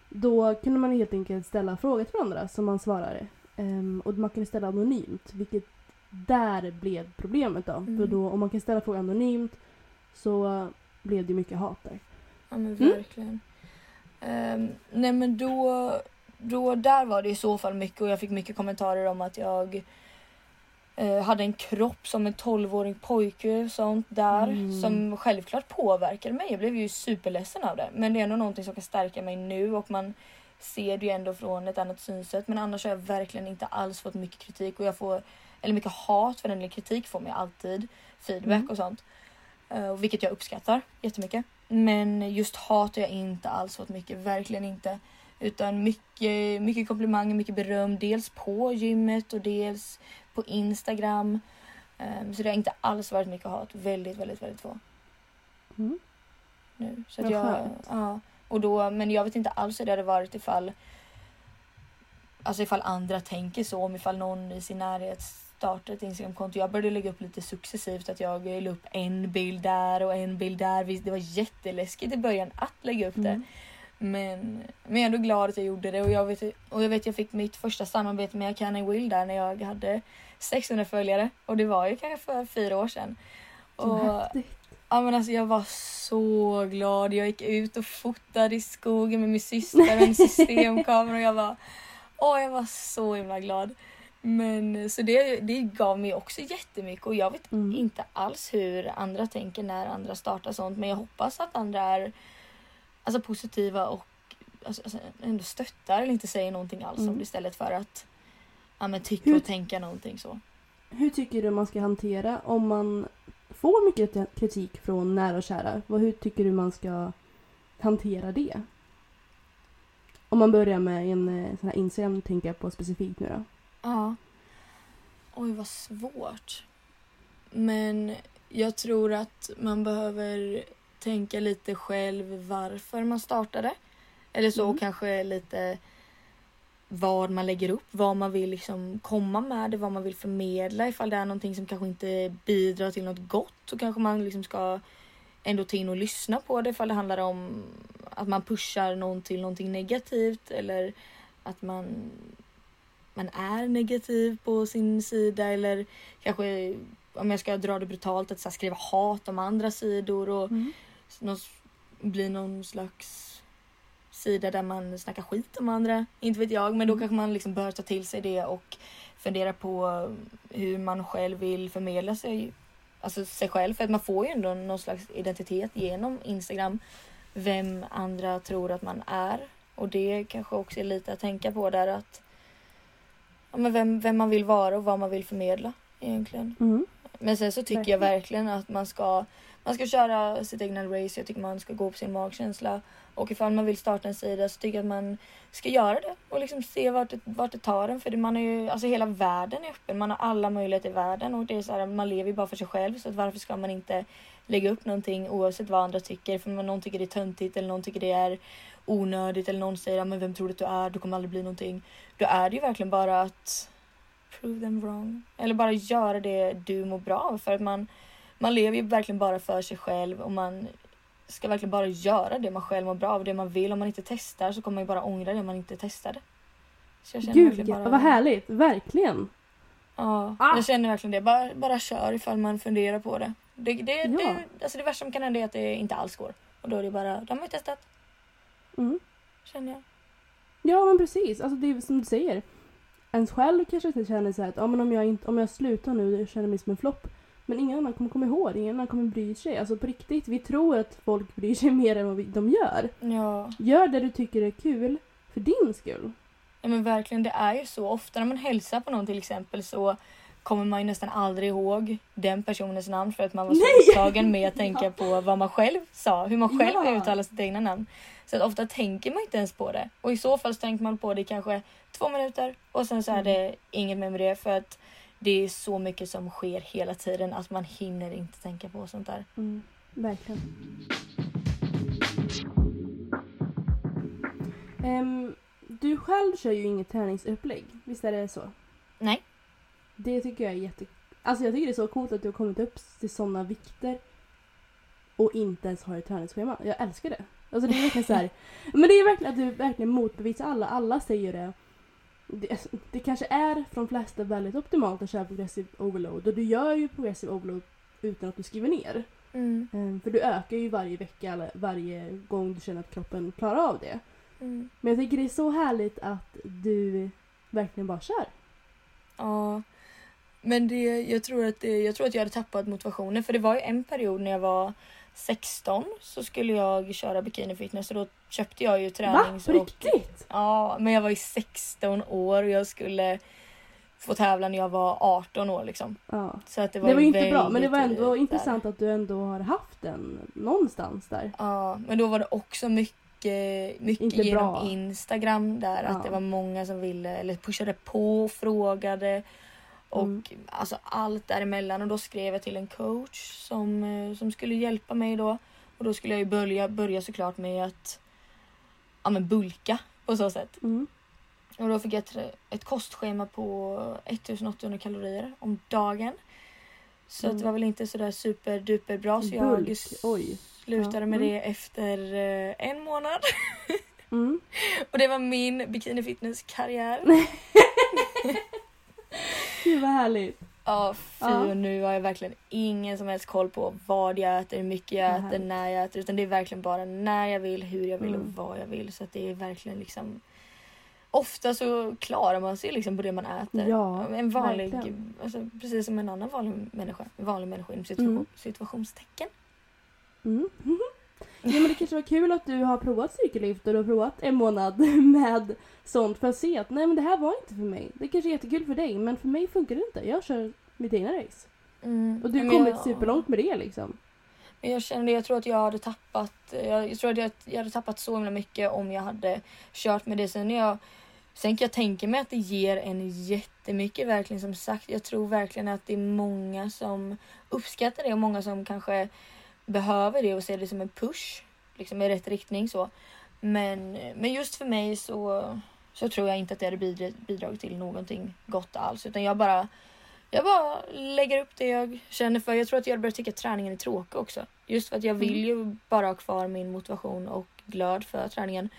Då kunde man helt enkelt ställa frågor till varandra som man svarade. Ehm, och man kunde ställa anonymt, vilket där blev problemet då. Mm. För då, om man kan ställa frågor anonymt så blev det mycket hat där. Ja men Mm. verkligen. Ehm, nej men då, då, där var det i så fall mycket och jag fick mycket kommentarer om att jag eh, hade en kropp som en 12-årig pojke och sånt där Mm. som självklart påverkade mig. Jag blev ju superledsen av det. Men det är ändå någonting som kan stärka mig nu och man ser det ju ändå från ett annat synsätt. Men annars har jag verkligen inte alls fått mycket kritik och jag får, eller mycket hat för den kritik får mig alltid. Feedback Mm. och sånt. Eh, och vilket jag uppskattar jättemycket. Men just hat har jag inte alls fått mycket, verkligen inte. Utan mycket, mycket komplimanger, mycket beröm. Dels på gymmet och dels på Instagram. Ehm, så det har inte alls varit mycket hat. Väldigt, väldigt, väldigt få. Mm. Nu. Så att jag, skönt. ja, och då, men jag vet inte alls hur det hade varit ifall Alltså ifall andra tänker så, om ifall någon i sin närhet startar ett Instagramkonto. Jag började lägga upp lite successivt att jag la upp en bild där och en bild där. Det var jätteläskigt i början att lägga upp det. Mm. Men, men jag är ändå glad att jag gjorde det och jag vet, och jag vet jag fick mitt första samarbete med Kanye Will där när jag hade 600 följare och det var ju kanske för fyra år sedan. Så Och, häftigt. ja, men alltså, jag var så glad. Jag gick ut och fotade i skogen med min syster med en systemkamera och jag var, åh, jag var så himla glad. Men så det, det gav mig också jättemycket och jag vet Mm. inte alls hur andra tänker när andra startar sånt men jag hoppas att andra är alltså, positiva och alltså, alltså, ändå stöttar eller inte säger någonting alls om Mm. det istället för att ja, men, tycka Hur- och tänka någonting så. Hur tycker du man ska hantera om man får mycket kritik från nära och kära? Vad- Hur tycker du man ska hantera det? Om man börjar med en eh, sån här Instagram, tänker jag på specifikt nu då. Ja. Oj, vad svårt. Men jag tror att man behöver tänka lite själv varför man startade. Eller så Mm. kanske lite vad man lägger upp, vad man vill liksom komma med det, vad man vill förmedla. Ifall det är någonting som kanske inte bidrar till något gott så kanske man liksom ska ändå ta in och lyssna på det. Ifall det handlar om att man pushar någon till någonting negativt eller att man man är negativ på sin sida eller kanske om jag ska dra det brutalt att så skriva hat om andra sidor och någon, bli någon slags sida där man snackar skit om andra. Inte vet jag men då kanske man liksom bör ta till sig det och fundera på hur man själv vill förmedla sig, alltså sig själv för att man får ju ändå någon slags identitet genom Instagram. Vem andra tror att man är och det kanske också är lite att tänka på där att ja, men vem, vem man vill vara och vad man vill förmedla egentligen. Mm. Men sen så tycker jag verkligen att man ska man ska köra sitt egna race. Jag tycker man ska gå på sin magkänsla. Och ifall man vill starta en sida så tycker jag att man ska göra det och liksom se vart det, vart det tar en. För det, man är ju, alltså hela världen är öppen. Man har alla möjligheter i världen och det är så här, man lever ju bara för sig själv. Så varför ska man inte lägga upp någonting oavsett vad andra tycker? För någon tycker det är töntigt eller någon tycker det är onödigt eller någon säger men vem tror du att du är? Du kommer aldrig bli någonting. Då är det ju verkligen bara att prove them wrong. Eller bara göra det du mår bra av. För att man, man lever ju verkligen bara för sig själv och man ska verkligen bara göra det man själv mår bra av. Det man vill. Om man inte testar så kommer man ju bara ångra det man inte testade. Så Gud, ja, vad härligt. Verkligen. Ja, Ah. jag känner verkligen det. Bara, bara kör ifall man funderar på det. Det, det, Ja. det, alltså det värsta som kan hända är att det inte alls går. Och då är det bara, de har ju testat. Mm. Känner jag. Ja men precis, alltså det är som du säger. Ens själv kanske inte känner så att ja, men om, jag inte, om jag slutar nu jag känner mig som en flopp. Men ingen annan kommer komma ihåg, ingen annan kommer bry sig. Alltså på riktigt, vi tror att folk bryr sig mer än vad vi, de gör. Ja. Gör det du tycker är kul för din skull. ja men verkligen, det är ju så. Ofta när man hälsar på någon till exempel så kommer man ju nästan aldrig ihåg den personens namn för att man var så upptagen med att tänka på vad man själv sa, hur man själv Ja. uttalar sitt egna namn. Så att ofta tänker man inte ens på det. Och i så fall så tänker man på det kanske två minuter och sen så är det inget mer med det för att det är så mycket som sker hela tiden att man hinner inte tänka på sånt där. Mm, verkligen. Ehm, du själv kör ju inget träningsupplägg, visst är det så? Nej. Det tycker jag är jätte... Alltså jag tycker det är så coolt att du har kommit upp till sådana vikter och inte ens har ett träningsschema. Jag älskar det. Alltså det är verkligen så här. Men det är verkligen att du verkligen motbevisar alla. Alla säger det. Det, det kanske är för de flesta väldigt optimalt att köra progressive overload och du gör ju progressive overload utan att du skriver ner. Mm. Ehm, För du ökar ju varje vecka eller varje gång du känner att kroppen klarar av det. Mm. Men jag tycker det är så härligt att du verkligen bara kör. Ja. Men det, jag, tror att det, jag tror att jag hade tappat motivationen för det var ju en period när jag var 16 så skulle jag köra bikini fitness och då köpte jag ju Va? tränings På och... riktigt? Ja, men jag var ju 16 år och jag skulle få tävla när jag var 18 år liksom. Ja. Så att det Det var, var ju inte bra men det var ändå där. intressant att du ändå har haft den någonstans där. Ja, men då var det också mycket, mycket Inte genom bra. Instagram där Ja. att det var många som ville eller pushade på och frågade. Och Mm. alltså allt däremellan och då skrev jag till en coach som, eh, som skulle hjälpa mig då. Och då skulle jag ju börja, börja såklart med att ja, men bulka på så sätt. Mm. Och då fick jag ett, ett kostschema på 1800 kalorier om dagen. Så att det var väl inte sådär superduper bra så jag Mm. Bulk, oj. slutade Ja, med mm. det efter eh, en månad. Mm. Och det var min bikini fitness karriär. Vad härligt. Ja, fy Ja. och nu har jag verkligen ingen som helst koll på vad jag äter, hur mycket jag äter, när jag äter. Utan det är verkligen bara när jag vill, hur jag vill Mm. och vad jag vill. Så det är verkligen liksom Ofta så klarar man sig liksom på det man äter. Ja, en vanlig, alltså, precis som en annan vanlig människa. En vanlig människa inom situation, Mm. situationstecken. Mm. Ja, men det kanske var kul att du har provat cykellyft och du har provat en månad med sånt för att se att nej men det här var inte för mig. Det kanske är jättekul för dig men för mig funkar det inte. Jag kör mitt egna race. Mm. Och du har kommit jag- superlångt med det liksom. Men jag kände, jag tror att jag hade tappat, jag, jag tror att jag, jag hade tappat så himla mycket om jag hade kört med det. Sen, när jag, sen kan jag tänka mig att det ger en jättemycket verkligen som sagt. Jag tror verkligen att det är många som uppskattar det och många som kanske behöver det och ser det som en push liksom i rätt riktning så. Men, men just för mig så, så tror jag inte att det hade bidra- bidragit till någonting gott alls utan jag bara jag bara lägger upp det jag känner för. Jag tror att jag börjar tycka att träningen är tråkig också. Just för att jag vill ju bara ha kvar min motivation och glöd för träningen.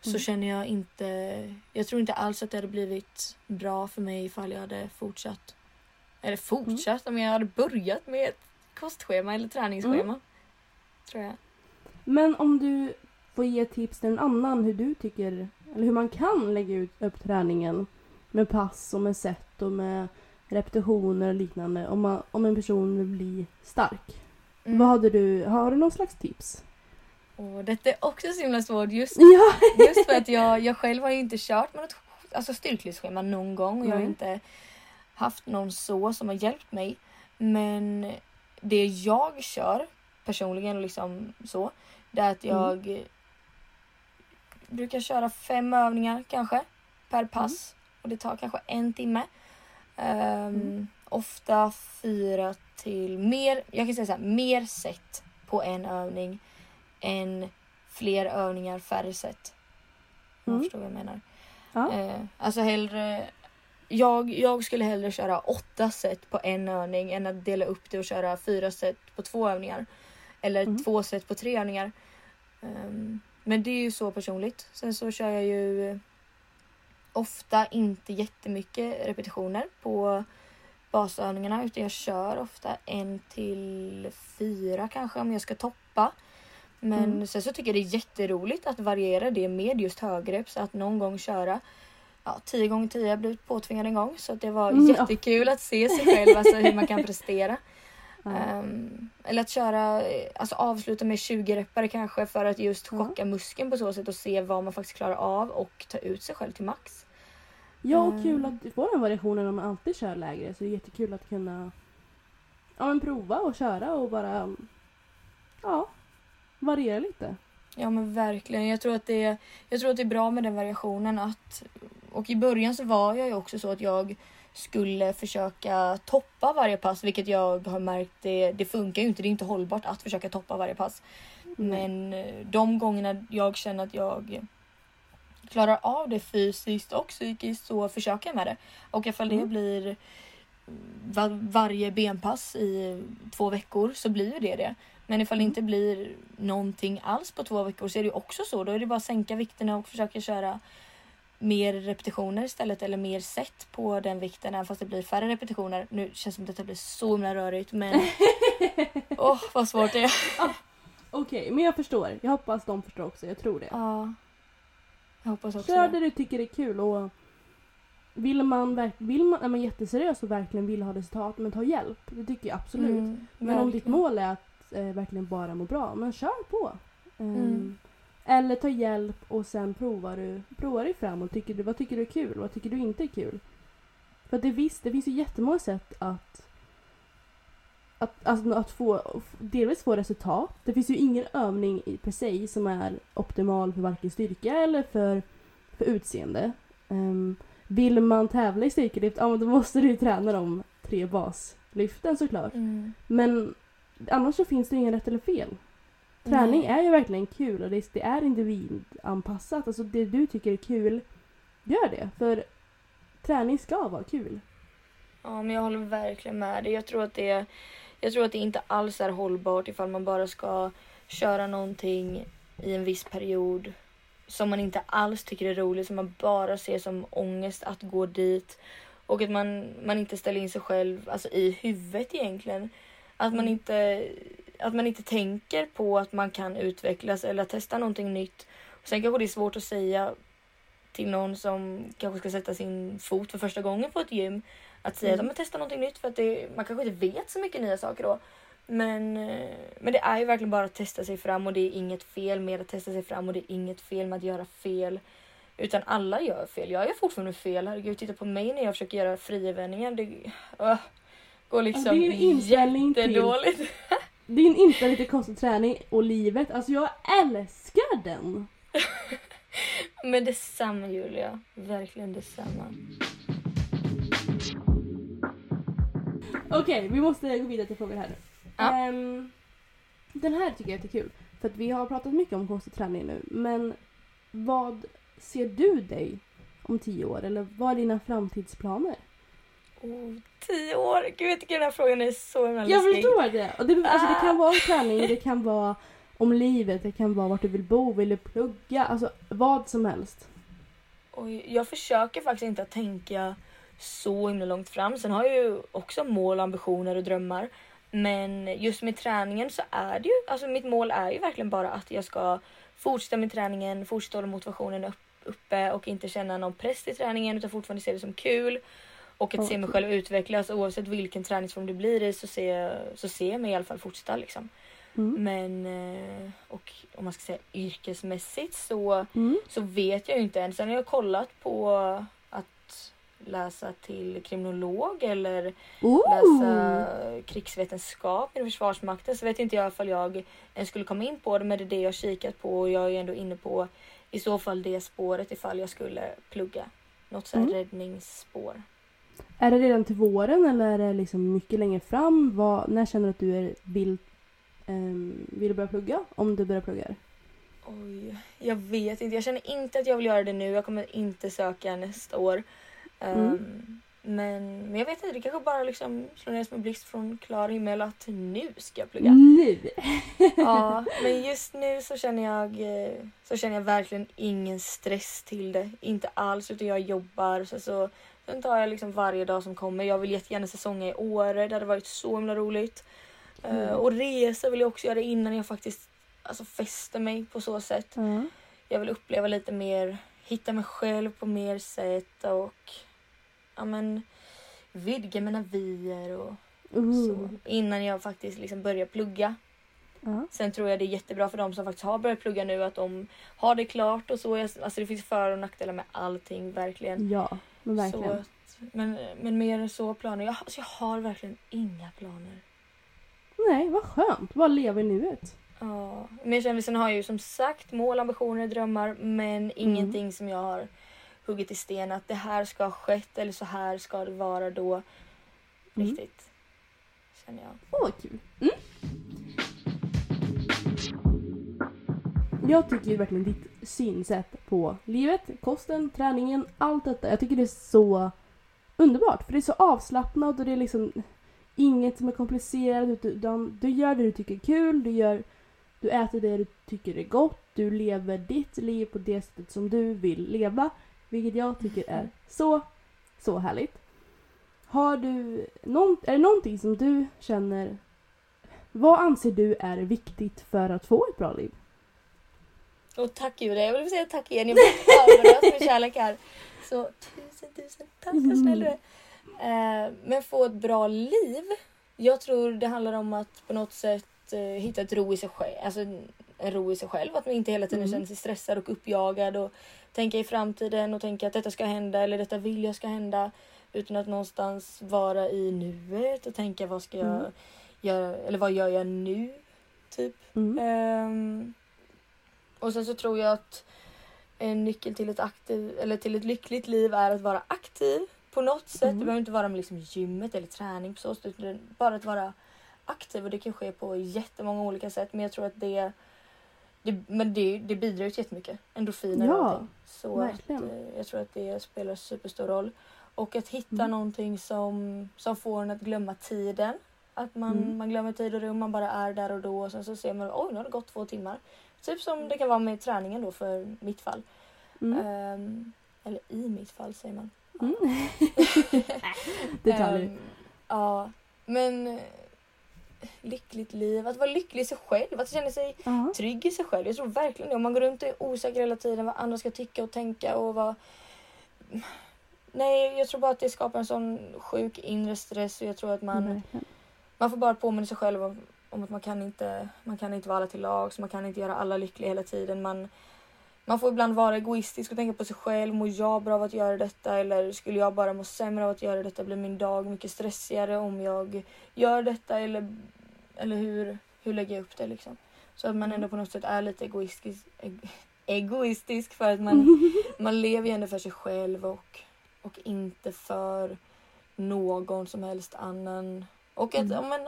Så Mm. känner jag inte... Jag tror inte alls att det hade blivit bra för mig ifall jag hade fortsatt. Eller fortsatt, om jag hade börjat med kostschema eller träningsschema. Mm. Tror jag. Men om du får ge tips till en annan hur du tycker, eller hur man kan lägga ut upp träningen med pass och med set och med repetitioner och liknande om, man, om en person vill bli stark. Mm. Vad hade du, har du någon slags tips? Och detta är också så himla svårt just Ja! Just för att jag, jag själv har ju inte kört med något alltså styrkelyftsschema någon gång och jag har inte haft någon så som har hjälpt mig. Men det jag kör personligen liksom så. Det är att jag mm. brukar köra fem övningar kanske per pass. Mm. Och det tar kanske en timme. Um, ofta fyra till mer, jag kan säga så här, mer set på en övning än fler övningar färre set. Om mm. förstår vad jag menar. Ja. Eh, alltså hellre jag, jag skulle hellre köra åtta set på en övning än att dela upp det och köra fyra set på två övningar. Eller mm. två set på tre övningar. Um, men det är ju så personligt. Sen så kör jag ju ofta inte jättemycket repetitioner på basövningarna utan jag kör ofta en till fyra kanske om jag ska toppa. Men mm. sen så tycker jag det är jätteroligt att variera det med just högrepp så att någon gång köra ja, 10 gånger 10 jag blivit påtvingad en gång så det var mm, jättekul att se sig själv, alltså hur man kan prestera. Um, eller att köra, alltså avsluta med 20 reppare kanske för att just chocka mm. muskeln på så sätt och se vad man faktiskt klarar av och ta ut sig själv till max. Ja, och kul ehm. att få den variationen om man alltid kör lägre. Så det är jättekul att kunna ja, men prova och köra och bara ja, variera lite. Ja men verkligen. Jag tror, att det, jag tror att det är bra med den variationen. Att, och i början så var jag ju också så att jag skulle försöka toppa varje pass, vilket jag har märkt det, det funkar ju inte. Det är inte hållbart att försöka toppa varje pass. Mm. Men eh, de gångerna jag känner att jag klarar av det fysiskt och psykiskt så försöker jag med det. Och ifall mm. det blir var, varje benpass i två veckor så blir det det. Men ifall det inte blir någonting alls på två veckor så är det också så. Då är det bara att sänka vikterna och försöka köra mer repetitioner istället eller mer set på den vikten även fast det blir färre repetitioner. Nu känns det som att detta blir så himla rörigt men åh oh, vad svårt det är. ah, Okej, okay, men jag förstår. Jag hoppas de förstår också. Jag tror det. Ja. Jag hoppas också Kör det du tycker är kul och vill man, vill man, är man jätteseriös och verkligen vill ha resultat men ta hjälp. Det tycker jag absolut. Mm, men om ditt mål är att eh, verkligen bara må bra, men kör på. Um, mm. Eller ta hjälp och sen provar du, provar dig fram och tycker du, vad tycker du är kul, vad tycker du inte är kul. För det, visst, det finns ju jättemånga sätt att att, alltså, att få, delvis få resultat. Det finns ju ingen övning i per se som är optimal för varken styrka eller för, för utseende. Um, vill man tävla i styrkelyft, ja men då måste du ju träna de tre baslyften såklart. Mm. Men annars så finns det ingen rätt eller fel. Träning Nej. är ju verkligen kul och det, är individanpassat. Alltså det du tycker är kul, gör det. För träning ska vara kul. Ja, men jag håller verkligen med dig. Jag tror att det, jag tror att det inte alls är hållbart ifall man bara ska köra någonting i en viss period som man inte alls tycker är roligt, som man bara ser som ångest att gå dit. Och att man, man inte ställer in sig själv alltså, i huvudet egentligen. Att man, mm. inte, att man inte tänker på att man kan utvecklas eller testa någonting nytt. Och sen kanske det är svårt att säga till någon som kanske ska sätta sin fot för första gången på ett gym. Att säga mm. att man testar någonting nytt för att det, man kanske inte vet så mycket nya saker då. Men, eh, men det är ju verkligen bara att testa sig fram och det är inget fel med att testa sig fram och det är inget fel med att göra fel. Utan alla gör fel. Jag gör fortfarande fel. Herregud, titta på mig när jag försöker göra frivändningar. Det uh, går liksom din inställning jättedåligt. Till, din inställning till konstig träning och livet. Alltså jag älskar den. men detsamma Julia. Verkligen detsamma. Okej, okay, vi måste gå vidare till frågor här nu. Ja. Um, den här tycker jag är kul. För att vi har pratat mycket om konstig träning nu. Men vad ser du dig om tio år? Eller vad är dina framtidsplaner? Oh, tio år? Gud jag tycker den här frågan är så himla Jag förstår det. Och det, alltså, det kan vara träning, det kan vara om livet, det kan vara vart du vill bo, vill du plugga, alltså vad som helst. Oj, jag försöker faktiskt inte att tänka så himla långt fram. Sen har jag ju också mål, ambitioner och drömmar. Men just med träningen så är det ju, alltså mitt mål är ju verkligen bara att jag ska fortsätta med träningen, fortsätta hålla motivationen upp, uppe och inte känna någon press i träningen utan fortfarande se det som kul. Och att se mig själv utvecklas oavsett vilken träningsform det blir i så ser jag, så ser jag mig i alla fall fortsätta liksom. Mm. Men eh, och om man ska säga yrkesmässigt så, mm. så vet jag ju inte än. Sen har jag kollat på att läsa till kriminolog eller Ooh. läsa krigsvetenskap inom Försvarsmakten så vet inte jag ifall jag ens skulle komma in på det men det är det jag kikat på och jag är ändå inne på i så fall det spåret ifall jag skulle plugga. Något sånt här Mm. räddningsspår. Är det redan till våren eller är det liksom mycket längre fram? Vad, när känner du att du är, vill, ehm, vill börja plugga? Om du börjar plugga? Oj, jag vet inte. Jag känner inte att jag vill göra det nu. Jag kommer inte söka nästa år. Mm. Ehm, men, men jag vet inte, det kanske bara liksom slår ner som en blixt från klar himmel att nu ska jag plugga. Nu! Ja, men just nu så känner jag eh, så känner jag verkligen ingen stress till det. Inte alls, utan jag jobbar. Så, så, sen tar jag liksom varje dag som kommer. Jag vill jättegärna säsonga i Åre. Det hade varit så himla roligt. Eh, Mm. och resa vill jag också göra innan jag faktiskt alltså, fäster mig på så sätt. Ja. Jag vill uppleva lite mer, hitta mig själv på mer sätt och ja men vidga mina vyer och så. Ooh. Innan jag faktiskt liksom börjar plugga. Ja. Sen tror jag det är jättebra för de som faktiskt har börjat plugga nu att de har det klart och så. Alltså det finns för och nackdelar med allting verkligen. ja, men Så verkligen. att, men, men mer än så planer. Jag, alltså jag har verkligen inga planer. Nej, vad skönt. Bara leva i nuet. Ja, men jag känner, sen har jag ju som sagt mål, ambitioner, drömmar men Mm. ingenting som jag har huggit i sten att det här ska ha skett eller så här ska det vara då. Mm. Riktigt. Känner jag. Åh, vad kul. Mm. Jag tycker ju verkligen ditt synsätt på livet, kosten, träningen, allt detta. Jag tycker det är så underbart. För det är så avslappnat och det är liksom inget som är komplicerat. Utan du gör det du tycker är kul, du, gör, du äter det du tycker är gott, du lever ditt liv på det sättet som du vill leva. Vilket jag tycker är så, så härligt. Har du någon, är det någonting som du känner... Vad anser du är viktigt för att få ett bra liv? Och tack Julia, jag vill säga tack igen. Jag blir överöst med kärlek här. Så tusen tusen tack vad snäll du är. Eh, men få ett bra liv. Jag tror det handlar om att på något sätt eh, hitta ett ro i sig själv. Alltså en ro i sig själv. Att man inte hela tiden Mm. känner sig stressad och uppjagad och tänka i framtiden och tänka att detta ska hända eller detta vill jag ska hända. Utan att någonstans vara i nuet och tänka vad ska jag Mm. göra eller vad gör jag nu? Typ. Mm. Ehm, och sen så tror jag att en nyckel till ett, aktiv, eller till ett lyckligt liv är att vara aktiv på något sätt. Mm. Det behöver inte vara med liksom gymmet eller träning på så sätt. Utan bara att vara aktiv och det kan ske på jättemånga olika sätt. Men jag tror att det, det, men det, det bidrar ju till jättemycket. Endorfiner och Ja, allting. Så att, verkligen. eh, jag tror att det spelar superstor roll. Och att hitta Mm. någonting som, som får en att glömma tiden. Att man, Mm. man glömmer tid och rum, man bara är där och då och sen så ser man oj nu har det gått två timmar. Typ som det kan vara med träningen då för mitt fall. Mm. Ehm, eller i mitt fall säger man. Mm. Detaljer. Ehm, ja, men eh, lyckligt liv, att vara lycklig i sig själv, att känna sig Ja. trygg i sig själv. Jag tror verkligen det. Om man går runt och är osäker hela tiden vad andra ska tycka och tänka och vad... Nej, jag tror bara att det skapar en sån sjuk inre stress och jag tror att man, Verkligen. man får bara påminna sig själv om, om att man kan inte, man kan inte vara alla till lag, så man kan inte göra alla lyckliga hela tiden. Man, man får ibland vara egoistisk och tänka på sig själv. Mår jag bra av att göra detta eller skulle jag bara må sämre av att göra detta? Blir min dag mycket stressigare om jag gör detta eller, eller hur, hur lägger jag upp det liksom? Så att man ändå på något sätt är lite egoistisk, eg, egoistisk för att man, man lever ju ändå för sig själv och, och inte för någon som helst annan. Och att ja, men,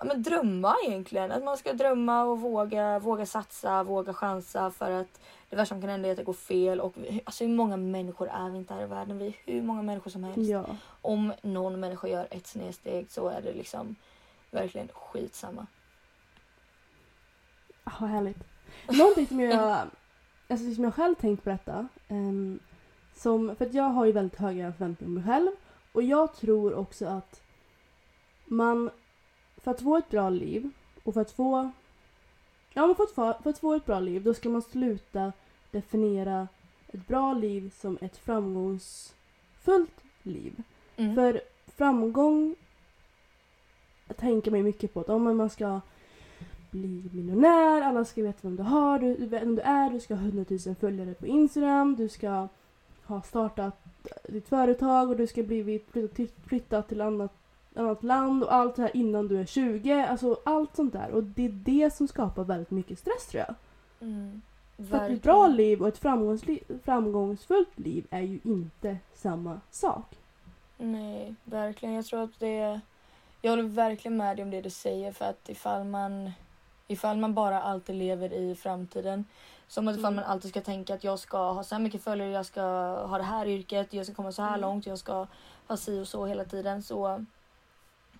ja, men drömma egentligen. Att man ska drömma och våga, våga satsa, våga chansa för att det värsta som kan hända är att det går fel. Och vi- alltså, hur många människor är vi inte här i världen? Vi är hur många människor som helst. Ja. Om någon människa gör ett snedsteg så är det liksom verkligen skitsamma. Ah, vad härligt. Någonting som jag, alltså som jag själv tänkt på detta. ehm, som, för att jag har ju väldigt höga förväntningar på mig själv. Och jag tror också att man, för att få ett bra liv och för att få Ja, men för att, få, för att få ett bra liv då ska man sluta definiera ett bra liv som ett framgångsfullt liv. Mm. För framgång tänker man ju mycket på att om man ska bli miljonär, alla ska veta vem du har, du, vem du är, du ska ha 100 000 följare på Instagram, du ska ha startat ditt företag och du ska bli flytta till, flytta till annat, annat land och allt det här innan du är 20. Alltså allt sånt där. Och det är det som skapar väldigt mycket stress tror jag. Mm. För att ett bra liv och ett framgångsfullt liv är ju inte samma sak. Nej, verkligen. Jag tror att det... Jag håller verkligen med dig om det du säger för att ifall man, ifall man bara alltid lever i framtiden som att ifall Mm. man alltid ska tänka att jag ska ha så här mycket följare, jag ska ha det här yrket, jag ska komma så här Mm. långt, jag ska ha si och så hela tiden så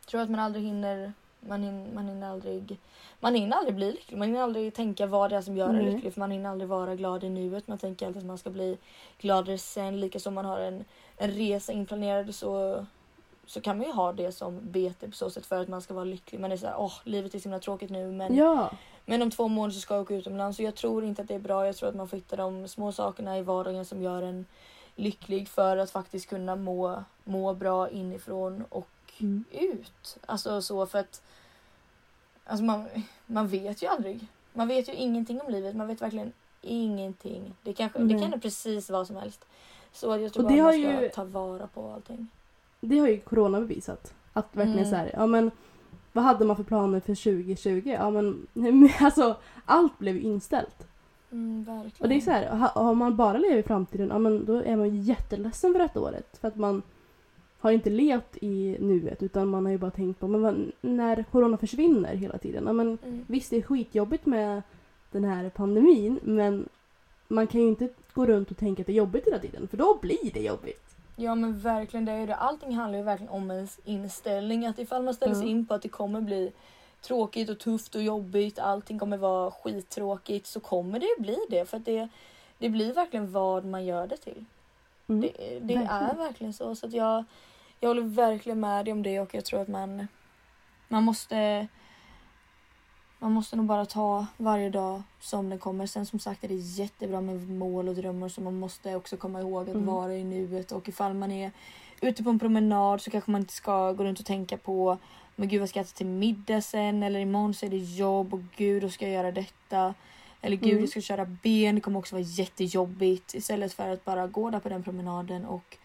tror att man aldrig hinner man hinner, man hinner aldrig man hinner aldrig bli lycklig. Man hinner aldrig tänka vad det är som gör en Nej. lycklig. För man hinner aldrig vara glad i nuet. Man tänker alltid att man ska bli gladare sen. Lika som man har en, en resa inplanerad så, så kan man ju ha det som bete på så sätt för att man ska vara lycklig. Man är såhär, åh livet är så himla tråkigt nu men, Ja. men om två månader så ska jag åka utomlands. Och jag tror inte att det är bra. Jag tror att man får hitta de små sakerna i vardagen som gör en lycklig för att faktiskt kunna må, må bra inifrån och Mm. ut. Alltså så för att alltså man, man vet ju aldrig. Man vet ju ingenting om livet. Man vet verkligen ingenting. Det, kanske, det Nej. kan hända precis vad som helst. Så jag tror bara det man ska ju- ta vara på allting. Det har ju corona bevisat. Att verkligen Mm. så här, ja men vad hade man för planer för 2020? Ja men alltså allt blev inställt. Mm. Och det är så här, ha- har man bara levt i framtiden, ja men då är man jätteledsen för detta året. För att man har inte levt i nuet utan man har ju bara tänkt på, men när corona försvinner hela tiden, ja men Mm. visst det är skitjobbigt med den här pandemin men man kan ju inte gå runt och tänka att det är jobbigt hela tiden för då blir det jobbigt. Ja men verkligen det är det. Allting handlar ju verkligen om ens inställning. Att ifall man ställer sig Ja. in på att det kommer bli tråkigt och tufft och jobbigt, allting kommer vara skittråkigt så kommer det ju bli det. För att det, det blir verkligen vad man gör det till. Mm. Det, det är Verkligen. verkligen så. Så att jag, jag håller verkligen med dig om det och jag tror att man, man måste man måste nog bara ta varje dag som den kommer. Sen som sagt är det jättebra med mål och drömmar så man måste också komma ihåg att Mm. vara i nuet och ifall man är ute på en promenad så kanske man inte ska gå runt och tänka på men gud vad ska jag äta till middag sen eller imorgon så är det jobb och gud då ska jag göra detta. Eller gud Mm. jag ska köra ben, det kommer också vara jättejobbigt. Istället för att bara gå där på den promenaden och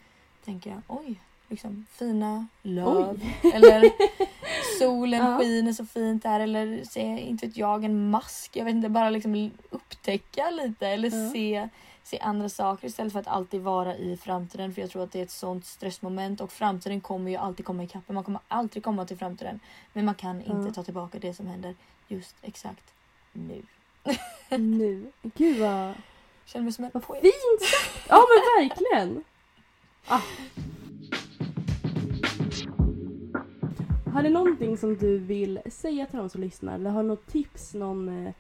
tänka oj, liksom fina löv. Eller solen Ja. skiner så fint där eller se, inte vet jag, en mask. Jag vet inte, bara liksom upptäcka lite eller Ja. se, se andra saker istället för att alltid vara i framtiden. För jag tror att det är ett sånt stressmoment och framtiden kommer ju alltid komma ikapp. Man kommer alltid komma till framtiden. Men man kan inte Ja. ta tillbaka det som händer just exakt nu. Nu. Gud vad, Känner mig som en poet. fint sagt! Ja men verkligen! Ah. Har du någonting som du vill säga till de som lyssnar? Eller har du något tips? Någon, eh,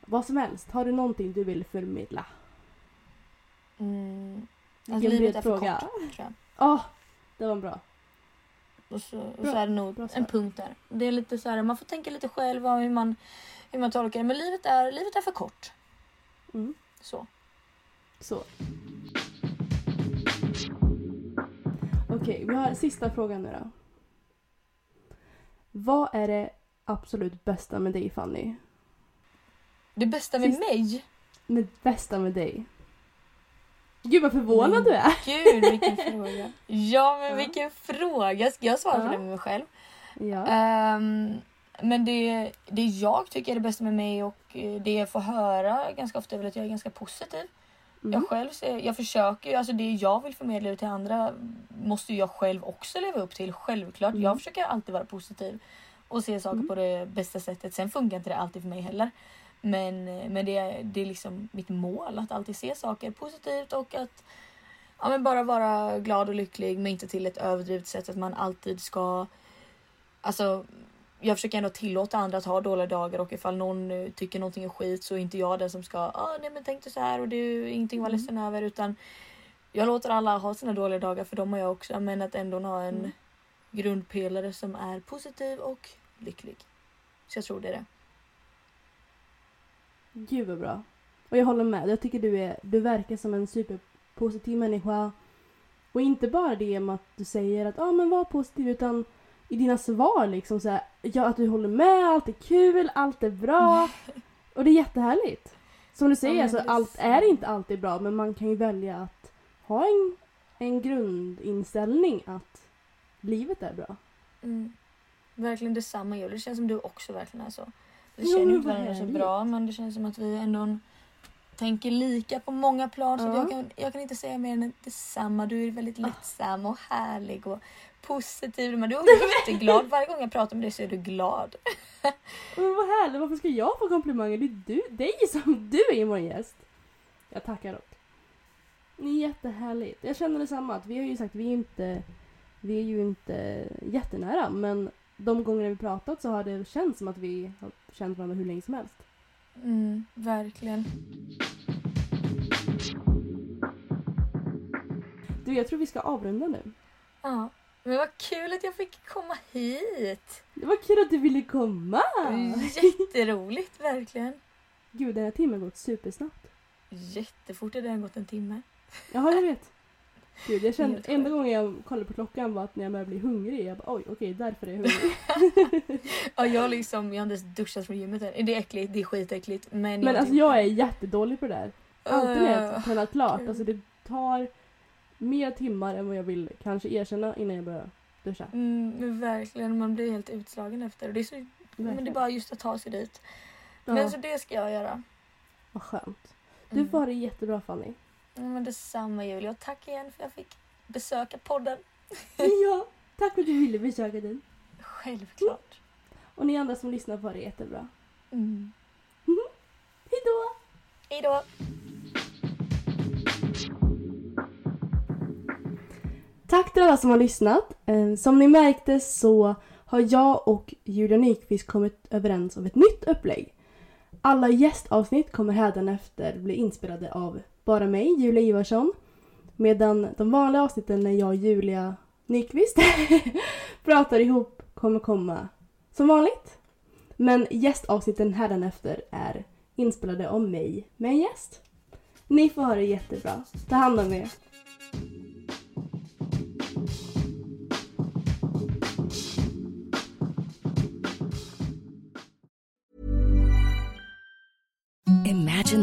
vad som helst? Har du någonting du vill förmedla? Mm. Att livet är för kort tror jag. Ja, det var bra. Och så, och så är det nog en punkt där. Det är lite så här, man får tänka lite själv om hur man, hur man tolkar det. Men livet är, livet är för kort. Mm. Så. Så. Okej, vi har sista frågan nu då. Vad är det absolut bästa med dig Fanny? Det bästa med Sist- mig? Det bästa med dig? Gud vad förvånad Mm. du är! Gud vilken fråga. Ja men Ja. vilken fråga. Ska jag svara Ja. på det med mig själv? Ja. Ehm, men det, det jag tycker är det bästa med mig och eh, det jag får höra ganska ofta är väl att jag är ganska positiv. Mm. Jag själv jag försöker alltså det jag vill förmedla till andra måste jag själv också leva upp till. Självklart. Mm. Jag försöker alltid vara positiv och se saker Mm. på det bästa sättet. Sen funkar inte det alltid för mig heller. Men, men det, är- det är liksom mitt mål att alltid se saker positivt och att ja, men bara vara glad och lycklig men inte till ett överdrivet sätt att man alltid ska Alltså jag försöker ändå tillåta andra att ha dåliga dagar och ifall någon eh, tycker någonting är skit så är inte jag den som ska ah, nej men tänk dig så här och du ingenting var Mm. ledsen över utan jag låter alla ha sina dåliga dagar för de har jag också men att ändå ha en Mm. grundpelare som är positiv och lycklig. Så jag tror det är det. Gud vad bra. Och jag håller med. Jag tycker du, är, du verkar som en superpositiv människa. Och inte bara det med att du säger att ah, men var positiv utan i dina svar liksom så här, ja, att du håller med, allt är kul, allt är bra. Och det är jättehärligt. Som du säger, men alltså, allt är inte alltid bra men man kan ju välja att ha en, en grundinställning att livet är bra. Mm. Verkligen detsamma Julia. Det känns som du också verkligen är så. Vi Jo, känner ju inte varandra så bra men det känns som att vi ändå tänker lika på många plan. Så Ja. jag, kan, jag kan inte säga mer än detsamma. Du är väldigt lättsam och härlig och positiv. Men du är jätteglad. Varje gång jag pratar med dig så är du glad. Men vad härligt, varför ska jag få komplimanger? Det är du, dig som du är vår gäst. Jag tackar dock. Det är jättehärligt. Jag känner detsamma. Att vi har ju sagt vi är inte vi är ju inte jättenära men de gånger vi pratat så har det känts som att vi har känt varandra hur länge som helst. Mm, verkligen. Du, jag tror vi ska avrunda nu. Ja. Men vad kul att jag fick komma hit. Det var kul att du ville komma! Jätteroligt verkligen. Gud, den här timmen har gått supersnabbt. Jättefort har det gått en timme. Jaha, jag vet. Gud, jag kände, enda gången jag kollade på klockan var att när jag började bli hungrig. Jag bara oj, okej, därför är jag hungrig. Ja, jag, liksom, jag har inte ens duschat från gymmet än. Det är äckligt, det är skitäckligt. Men, Men alltså jag är jättedålig på det där. Alltid när jag tränar klart. Alltså det tar mer timmar än vad jag vill kanske erkänna innan jag börjar duscha. Mm, men verkligen, man blir helt utslagen efter. Det är så, men det är bara just att ta sig dit. Ja, Men så det ska jag göra. vad skönt. Du Mm. ha det jättebra Fanny. Ja, men detsamma Julia. Och tack igen för att jag fick besöka podden. ja, tack för att du ville besöka den. Självklart. Och ni andra som lyssnar ha det jättebra. Mm. Hejdå! Hej då! Tack till alla som har lyssnat. Eh, som ni märkte så har jag och Julia Nyqvist kommit överens om ett nytt upplägg. Alla gästavsnitt kommer hädanefter bli inspelade av bara mig, Julia Ivarsson. Medan de vanliga avsnitten när jag och Julia Nyqvist pratar ihop kommer komma som vanligt. Men gästavsnitten hädanefter är inspelade av mig med en gäst. Ni får ha det jättebra. Ta hand om er.